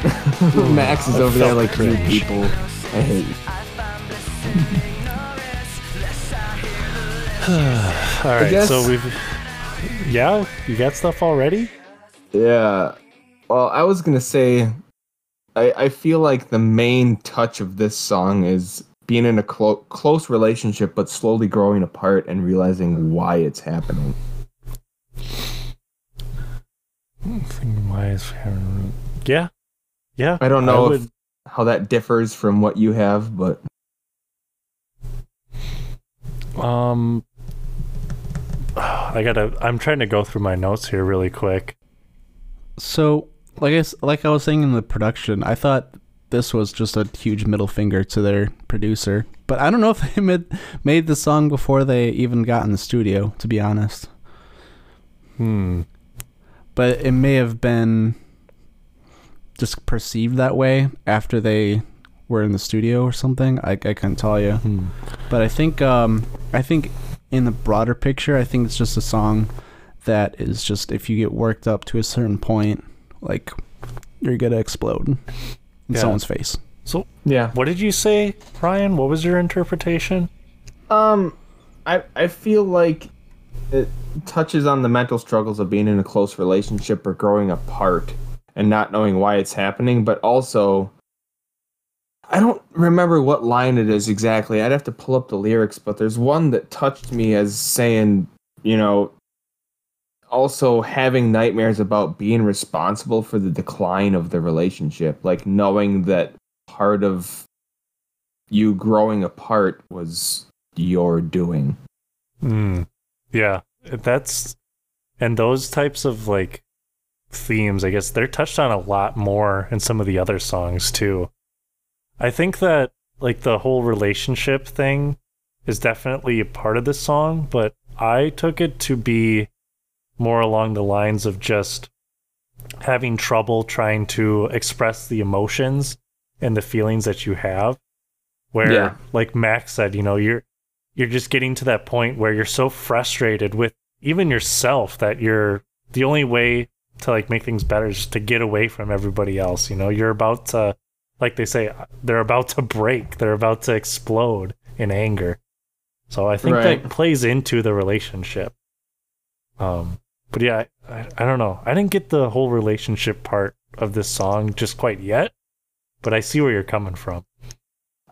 *laughs* Max is over there like you cringe. people. I hate you. *sighs* All right, guess- so we've yeah, you got stuff already? Yeah. Well, I was gonna say, I, I feel like the main touch of this song is being in a clo- close relationship, but slowly growing apart and realizing why it's happening. Thinking why is yeah, yeah. I don't know I if, would- how that differs from what you have, but Um, I gotta. I'm trying to go through my notes here really quick. So, like I, s- like I was saying in the production, I thought this was just a huge middle finger to their producer. But I don't know *laughs* if they made made the song before they even got in the studio, to be honest. Hmm. But it may have been just perceived that way after they were in the studio or something. I, I couldn't tell you. Hmm. But I think um I think in the broader picture, I think it's just a song that is just if you get worked up to a certain point, like you're gonna explode in Yeah. someone's face. So yeah. What did you say, Ryan? What was your interpretation? Um, I I feel like it touches on the mental struggles of being in a close relationship or growing apart and not knowing why it's happening, but also I don't remember what line it is exactly. I'd have to pull up the lyrics, but there's one that touched me as saying, you know, also having nightmares about being responsible for the decline of the relationship, like knowing that part of you growing apart was your doing. Hmm. Yeah, that's and those types of like themes. I guess they're touched on a lot more in some of the other songs too. I think that like the whole relationship thing is definitely a part of this song, but I took it to be more along the lines of just having trouble trying to express the emotions and the feelings that you have. Where, Yeah. like Max said, you know, you're you're just getting to that point where you're so frustrated with even yourself that you're the only way to like make things better is to get away from everybody else. You know, you're about to, like they say, they're about to break, they're about to explode in anger. So I think Right. that plays into the relationship. Um, but yeah, I, I don't know. I didn't get the whole relationship part of this song just quite yet, but I see where you're coming from.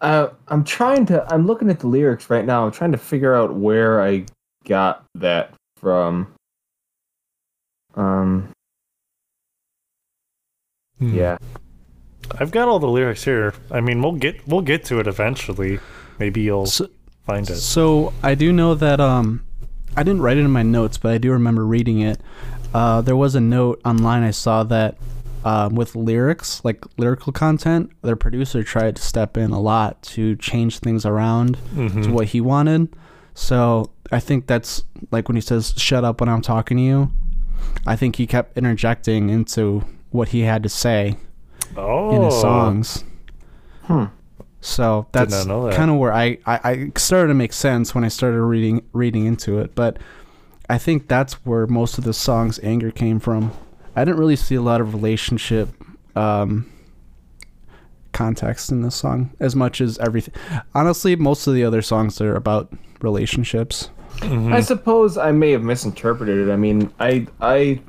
Uh, I'm trying to. I'm looking at the lyrics right now. I'm trying to figure out where I got that from. Um. Hmm. Yeah. I've got all the lyrics here. I mean, we'll get we'll get to it eventually. Maybe you'll So, find it. so I do know that um I didn't write it in my notes, but I do remember reading it. Uh, there was a note online I saw that um, with lyrics, like lyrical content, their producer tried to step in a lot to change things around Mhm. to what he wanted. So I think that's like when he says "shut up when I'm talking to you." I think he kept interjecting into what he had to say Oh, in his songs. Hmm. So that's that. kind of where I, I I started to make sense when I started reading reading into it. But I think that's where most of the song's anger came from. I didn't really see a lot of relationship um, context in this song as much as everything. Honestly, most of the other songs are about relationships. Mhm. I suppose I may have misinterpreted it. I mean, I I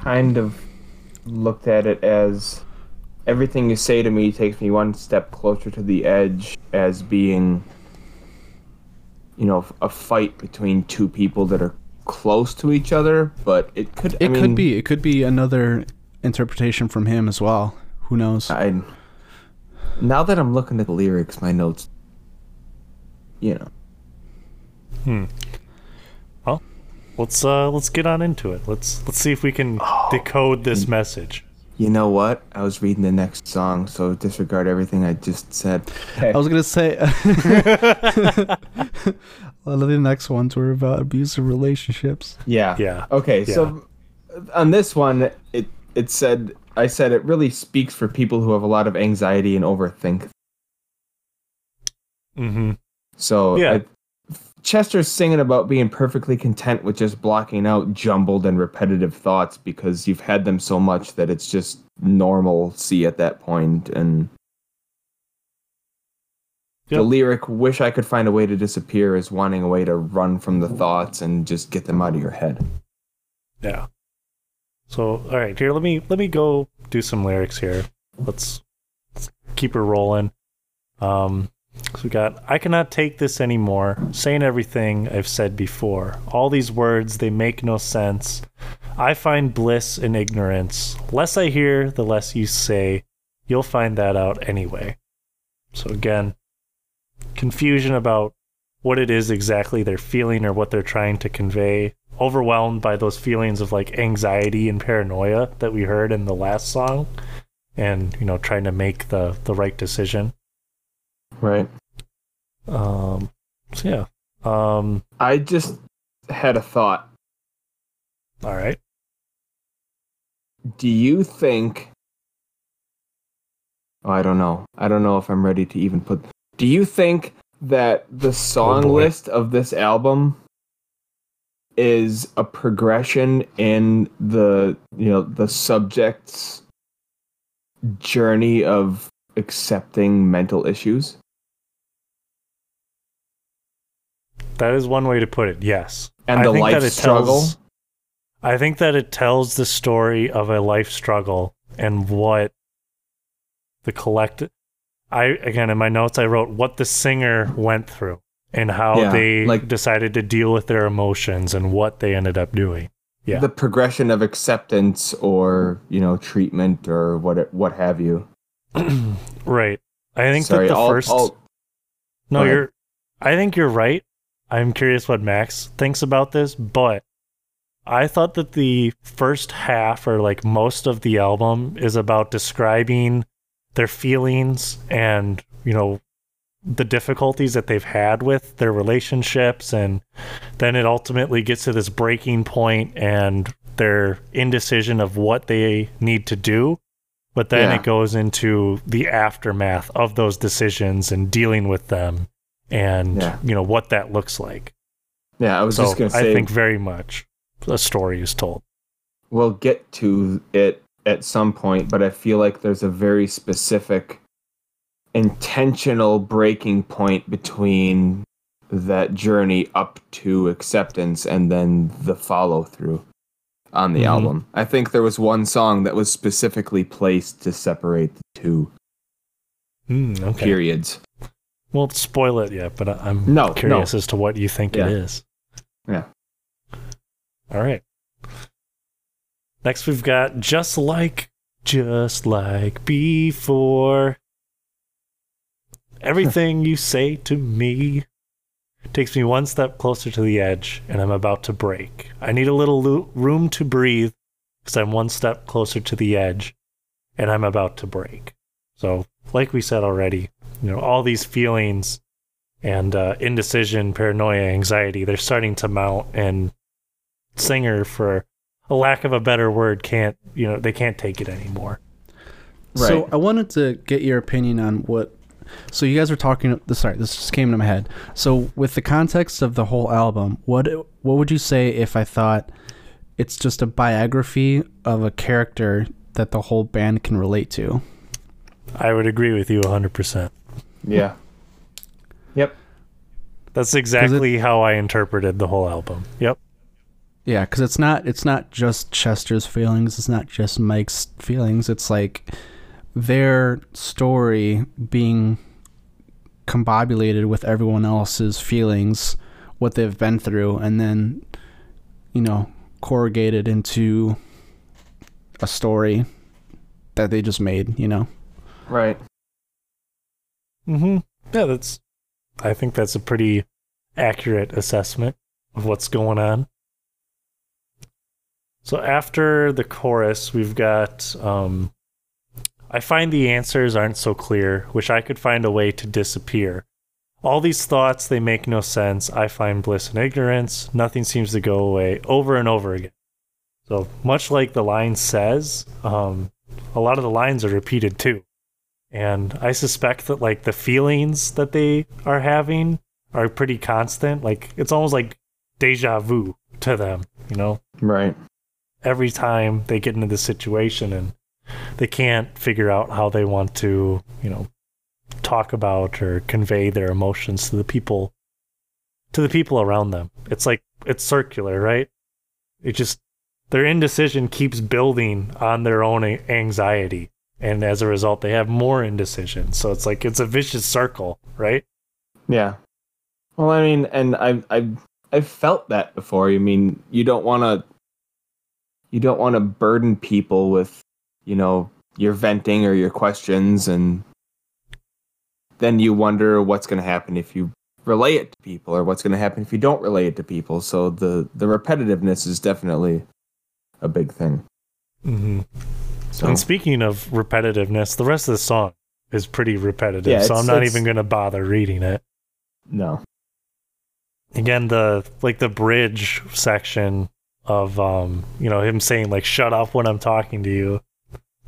kind of looked at it as everything you say to me takes me one step closer to the edge as being you know a fight between two people that are close to each other, but it could I It mean, could be. It could be another interpretation from him as well. Who knows? I now that I'm looking at the lyrics, my notes you know. Hmm. Well, let's uh let's get on into it. Let's let's see if we can decode this message. You know what? I was reading the next song, so disregard everything I just said. I was gonna say *laughs* *laughs* a lot of the next ones were about abusive relationships. Yeah. Yeah. Okay, so on this one, it it said I said it really speaks for people who have a lot of anxiety and overthink. Mm-hmm. So Yeah. I- Chester's singing about being perfectly content with just blocking out jumbled and repetitive thoughts because you've had them so much that it's just normalcy at that point and the lyric wish i could find a way to disappear is wanting a way to run from the thoughts and just get them out of your head Yeah. So all right, here let me let me go do some lyrics here. Let's, let's keep her rolling. Um, so we got I cannot take this anymore, saying everything I've said before. All these words, they make no sense. I find bliss in ignorance. Less I hear, the less you say. You'll find that out anyway. So again, confusion about what it is exactly they're feeling or what they're trying to convey. Overwhelmed by those feelings of like anxiety and paranoia that we heard in the last song and, you know, trying to make the the right decision. Right. Um, so yeah. Um, I just had a thought. all right. Do you think? Oh, I don't know. I don't know if I'm ready to even put. Do you think that the oh, song boy. list of this album is a progression in the you know the subject's journey of accepting mental issues? That is one way to put it. Yes. And I the life struggle? Tells, I think that it tells the story of a life struggle and what the collective. I again in my notes I wrote what the singer went through and how Yeah, they like- decided to deal with their emotions and what they ended up doing. Yeah. The progression of acceptance or you know treatment or what what have you. *clears throat* right. I think Sorry, that the I'll- 1st I'll- No, you're. I think you're right. I'm curious what Max thinks about this, but I thought that the first half or like most of the album is about describing their feelings and, you know, the difficulties that they've had with their relationships and then it ultimately gets to this breaking point and their indecision of what they need to do but then Yeah. it goes into the aftermath of those decisions and dealing with them and Yeah. you know what that looks like yeah, I was so just gonna say i think very much a story is told we'll get to it at some point, but I feel like there's a very specific intentional breaking point between that journey up to acceptance and then the follow through on the Mhm. album. I think there was one song that was specifically placed to separate the two Hmm, okay periods. won't spoil it yet but i'm No, curious as to what you think Yeah. it is Yeah. all right next we've got just like just like before. Everything *laughs* you say to me takes me one step closer to the edge and i'm about to break. I need a little lo- room to breathe because i'm one step closer to the edge and i'm about to break. So like we said already you know all these feelings and uh, indecision paranoia anxiety they're starting to mount and singer for a lack of a better word can't you know they can't take it anymore So I wanted to get your opinion on what. So you guys were talking. Sorry, this just came into my head. So with the context of the whole album, what what would you say if I thought it's just a biography of a character that the whole band can relate to? i would agree with you 100% Yeah. Yep. that's exactly how i interpreted the whole album yep Yeah, because it's not it's not just Chester's feelings. It's not just Mike's feelings. It's like their story being combobulated with everyone else's feelings, what they've been through, and then you know corrugated into a story that they just made. You know. Right. mm-hmm yeah that's i think that's a pretty accurate assessment of what's going on so after the chorus we've got um i find the answers aren't so clear wish i could find a way to disappear. All these thoughts they make no sense. I find bliss in ignorance. Nothing seems to go away over and over again. So much like the line says um a lot of the lines are repeated too. And i suspect that like the feelings that they are having are pretty constant. Like it's almost like deja vu to them you know? Right. Every time they get into this situation and they can't figure out how they want to, you know, talk about or convey their emotions to the people to the people around them. It's like it's circular, right? It just their indecision keeps building on their own anxiety. And as a result, they have more indecision. So it's like it's a vicious circle, right? Yeah. Well, I mean, and I've I've I've felt that before. I mean, you don't want to you don't want to burden people with, you know, your venting or your questions, and then you wonder what's going to happen if you relay it to people, or what's going to happen if you don't relay it to people. So the the repetitiveness is definitely a big thing. Mm-hmm. So And speaking of repetitiveness, the rest of the song is pretty repetitive. Yeah, so I'm not even going to bother reading it. no, again the like the bridge section of um you know him saying like shut up when i'm talking to you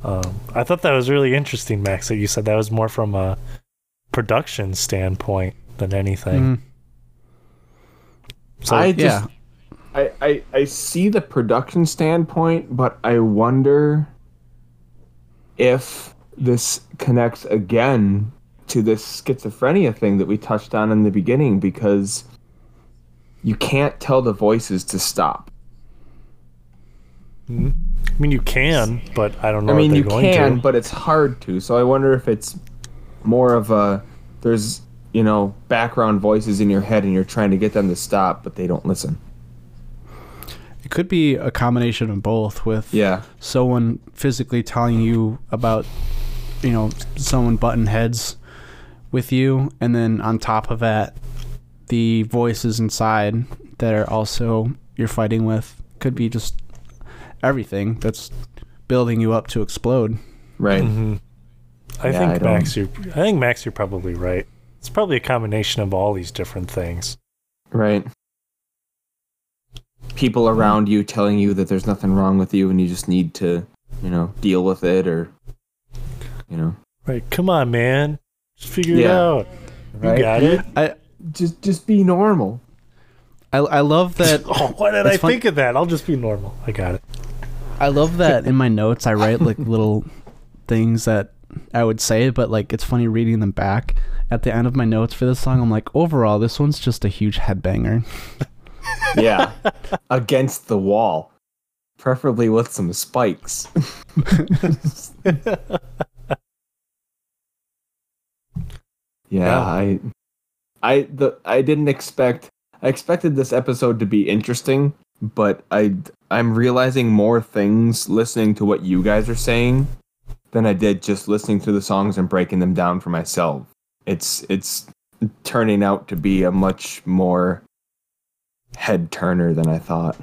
um i thought that was really interesting max that you said that was more from a production standpoint than anything Mm, so I just yeah. I, I I see the production standpoint, but I wonder if this connects again to this schizophrenia thing that we touched on in the beginning because you can't tell the voices to stop. I mean you can but i don't know I mean, if you going can, to but it's hard to. So I wonder if it's more of a there's you know background voices in your head and you're trying to get them to stop, but they don't listen. It could be a combination of both with Yeah. someone physically telling you about you know someone button heads with you and then on top of that the voices inside that are also you're fighting with could be just everything that's building you up to explode Right. Mhm. i Yeah, think I max you're i think max you're probably right it's probably a combination of all these different things Right. People around you telling you that there's nothing wrong with you and you just need to, you know, deal with it or, you know. right come on man just figure it Yeah. out you got it i Just just be normal. i, I love that *laughs* Oh, why did It's I fun- think of that? I'll just be normal. I got it. I love *laughs* that in my notes I write like *laughs* little things that I would say, but like it's funny reading them back. At the end of my notes for this song, I'm like, overall, this one's just a huge headbanger. *laughs* Yeah. Against the wall. Preferably with some spikes. yeah, Yeah. I I the I didn't expect I expected this episode to be interesting, but I I'm realizing more things listening to what you guys are saying than I did just listening to the songs and breaking them down for myself. It's it's turning out to be a much more head turner than I thought.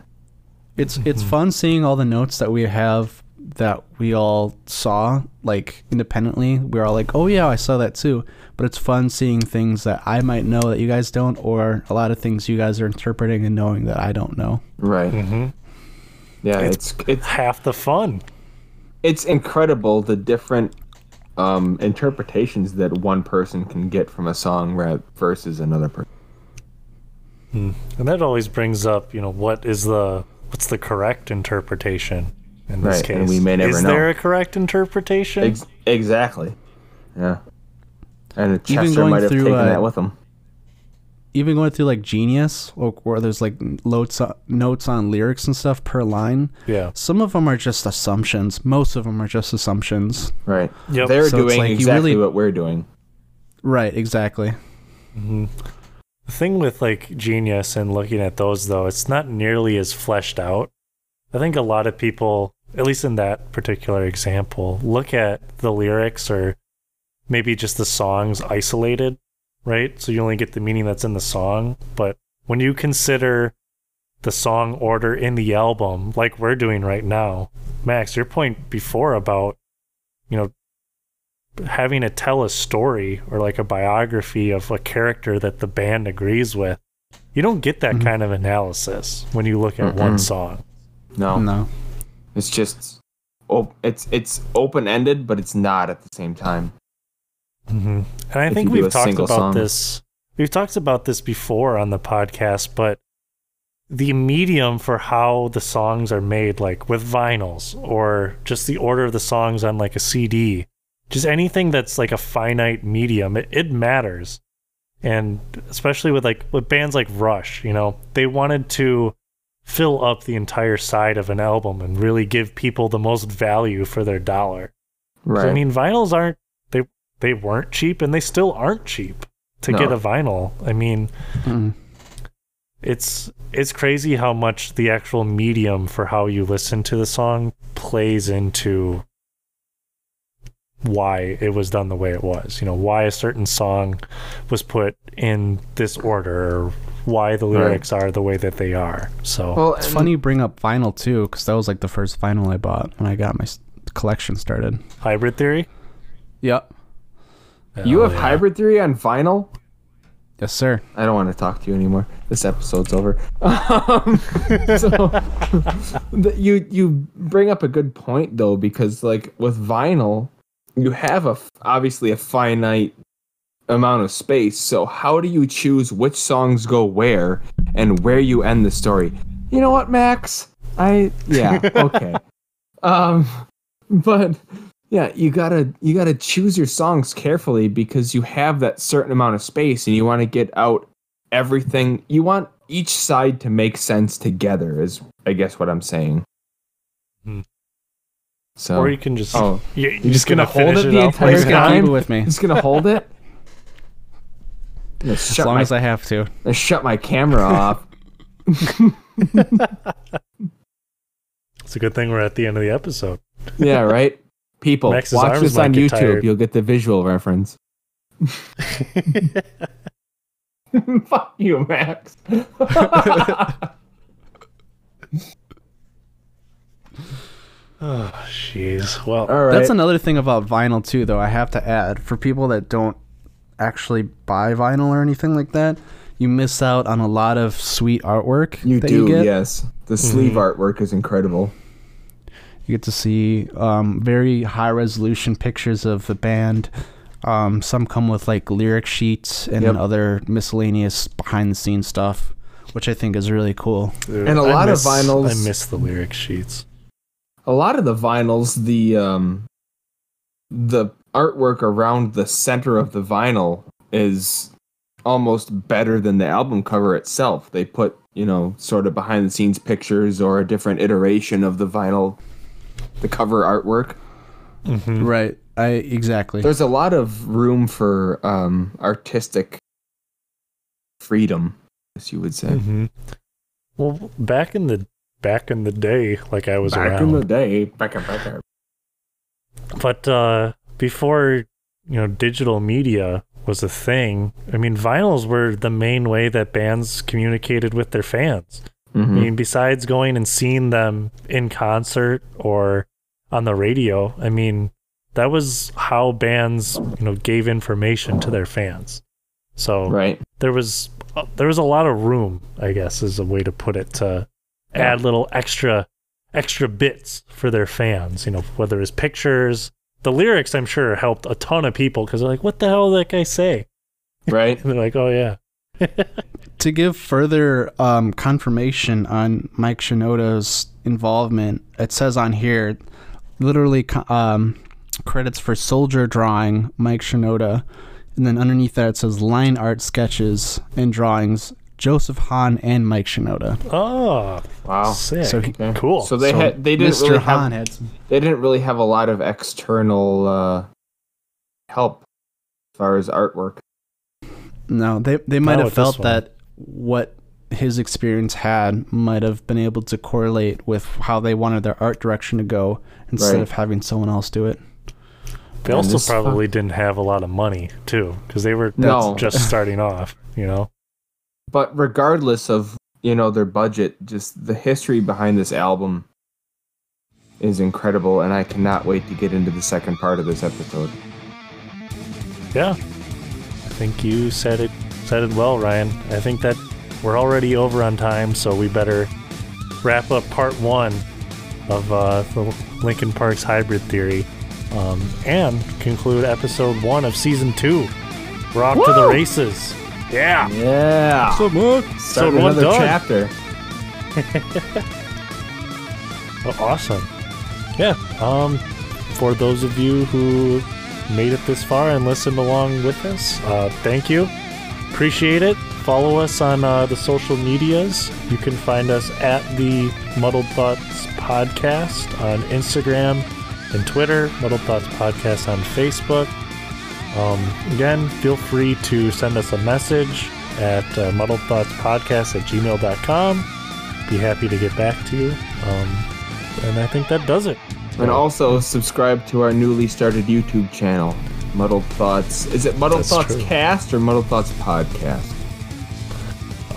It's it's fun seeing all the notes that we have that we all saw like independently. We're all like, oh yeah, I saw that too. But it's fun seeing things that I might know that you guys don't, or a lot of things you guys are interpreting and knowing that I don't know. Right. Mm-hmm. Yeah, It's- it's it's Half the fun. it's incredible the different um, interpretations that one person can get from a song ra- versus another person. And that always brings up, you know, what is the what's the correct interpretation in this Right, case? and we may never is know. there a correct interpretation? Ex- exactly. Yeah. And Even Chester going might have through, taken uh, that with him. Even going through like Genius, or where there's like notes notes on lyrics and stuff per line. yeah. Some of them are just assumptions. Most of them are just assumptions. Right. Yep. They're So doing like you exactly really- what we're doing. Right. Exactly. hmm The thing with like Genius and looking at those though, it's not nearly as fleshed out. I think a lot of people, at least in that particular example, look at the lyrics or maybe just the songs isolated, right? So you only get the meaning that's in the song. But when you consider the song order in the album, like we're doing right now, Max, your point before about, you know, having to tell a story or like a biography of a character that the band agrees with, you don't get that Mhm. kind of analysis when you look at one Mm-mm. song. No, No. it's just op- it's it's open ended, but it's not at the same time. Hmm And I If think we've talked about song. this. We've talked about this before on the podcast, but the medium for how the songs are made, like with vinyls or just the order of the songs on like a CD, just anything that's like a finite medium, it, it matters. And especially with like with bands like Rush, you know, they wanted to fill up the entire side of an album and really give people the most value for their dollar. Right. So, I mean, vinyls aren't they they weren't cheap and they still aren't cheap to get a vinyl. I mean, Mm. it's it's crazy how much the actual medium for how you listen to the song plays into why it was done the way it was. You know, why a certain song was put in this order or why the Right. lyrics are the way that they are. So well, It's funny you bring up vinyl too, because that was like the first vinyl I bought when I got my collection started. hybrid theory? Yep. You have yeah. hybrid theory on vinyl? Yes, sir. I don't want to talk to you anymore. This episode's over. *laughs* Um, so *laughs* you you bring up a good point though, because like with vinyl, you have a obviously a finite amount of space. So how do you choose which songs go where and where you end the story? You know what, Max? I yeah *laughs* okay. um, but yeah, you gotta you gotta choose your songs carefully because you have that certain amount of space and you want to get out everything. You want each side to make sense together. Is I guess what I'm saying. Hmm. So or you can just oh, you, you're just gonna hold finish it the off entire like Just gonna that? keep time? it with me just gonna hold it. Gonna as long my, as I have to. gonna shut my camera off. *laughs* *laughs* *laughs* It's a good thing we're at the end of the episode. yeah, right. People, Max's watch this on YouTube. tired. You'll get the visual reference. *laughs* *laughs* Fuck you, Max. *laughs* Oh, jeez. Well, All right. That's another thing about vinyl too, though. I have to add for people that don't actually buy vinyl or anything like that, you miss out on a lot of sweet artwork. you that do, you get. yes. The sleeve Mhm. artwork is incredible. You get to see um, very high resolution pictures of the band. Um, some come with like lyric sheets and Yep. other miscellaneous behind the scenes stuff, which I think is really cool. dude, And a lot of vinyls- I miss the lyric sheets. A lot of the vinyls, the um, the artwork around the center of the vinyl is almost better than the album cover itself. They put, you know, sort of behind the scenes pictures or a different iteration of the vinyl, the cover artwork. Mhm. Right. I exactly. There's a lot of room for um, artistic freedom, as you would say. Mhm. Well, back in the back in the day, like I was back around, in the day, back in back in- but uh, before you know digital media was a thing. I mean, vinyls were the main way that bands communicated with their fans. I Mhm. mean, besides going and seeing them in concert or on the radio, I mean, that was how bands, you know, gave information to their fans. So Right. there was uh, there was a lot of room, I guess, is a way to put it, to add little extra extra bits for their fans. You know, whether it's pictures, the lyrics, I'm sure helped a ton of people because they're like, "What the hell did that guy say?" *laughs* Right. And they're like, "Oh yeah." *laughs* to give further um, confirmation on Mike Shinoda's involvement, it says on here, literally um, credits for soldier drawing Mike Shinoda, and then underneath that it says line art sketches and drawings Joseph Hahn and Mike Shinoda. Oh, Wow. sick. So he- Okay. Cool. So they So had they didn't Mr. really Hahn have had some. they didn't really have a lot of external uh, help as far as artwork. No, they they might Not have felt that what his experience had might have been able to correlate with how they wanted their art direction to go instead Right. of having someone else do it. They And also this- uh, probably didn't have a lot of money too, because they were No. just starting off. You know, But regardless of you know their budget, just the history behind this album is incredible, and I cannot wait to get into the second part of this episode. yeah. I think you said it said it well, Ryan. I think that we're already over on time, so we better wrap up part one of uh, the Linkin Park's hybrid theory, um, and conclude episode one of season two. We're off to the races. Yeah. Yeah. So much. Start one another done. chapter. *laughs* Oh, awesome. Yeah. Um, for those of you who made it this far and listened along with us, uh, thank you. Appreciate it. Follow us on uh, the social medias. You can find us at the Muddled Thoughts Podcast on Instagram and Twitter, Muddled Thoughts Podcast on Facebook. Um, again, feel free to send us a message at uh, Muddled Thoughts Podcast at gmail.com. Be happy to get back to you. Um, and I think that does it. And also subscribe to our newly started YouTube channel, Muddled Thoughts. Is it Muddled That's Thoughts true. Cast or Muddled Thoughts Podcast?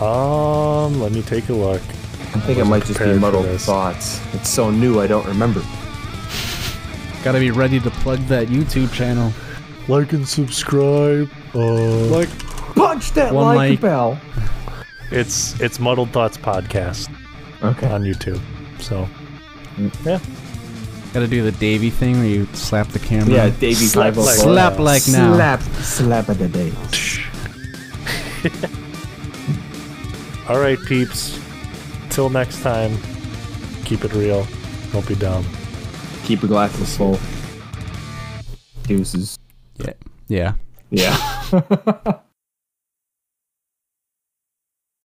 Um, let me take a look. I think it might just be prepared Muddled. Thoughts. It's so new, I don't remember. Gotta be ready to plug that YouTube channel. Like and subscribe. Uh, Like, Punch that like like. bell. it's it's Muddled Thoughts Podcast Okay. on YouTube. So yeah, gotta do the Davie thing where you slap the camera. Yeah, Davie Slap 504. like- Slap like now. Slap, slap of the day. *laughs* all right, peeps. Till next time, keep it real. Don't be dumb. Keep your glasses full. Deuces. Yeah. Yeah. Yeah. *laughs*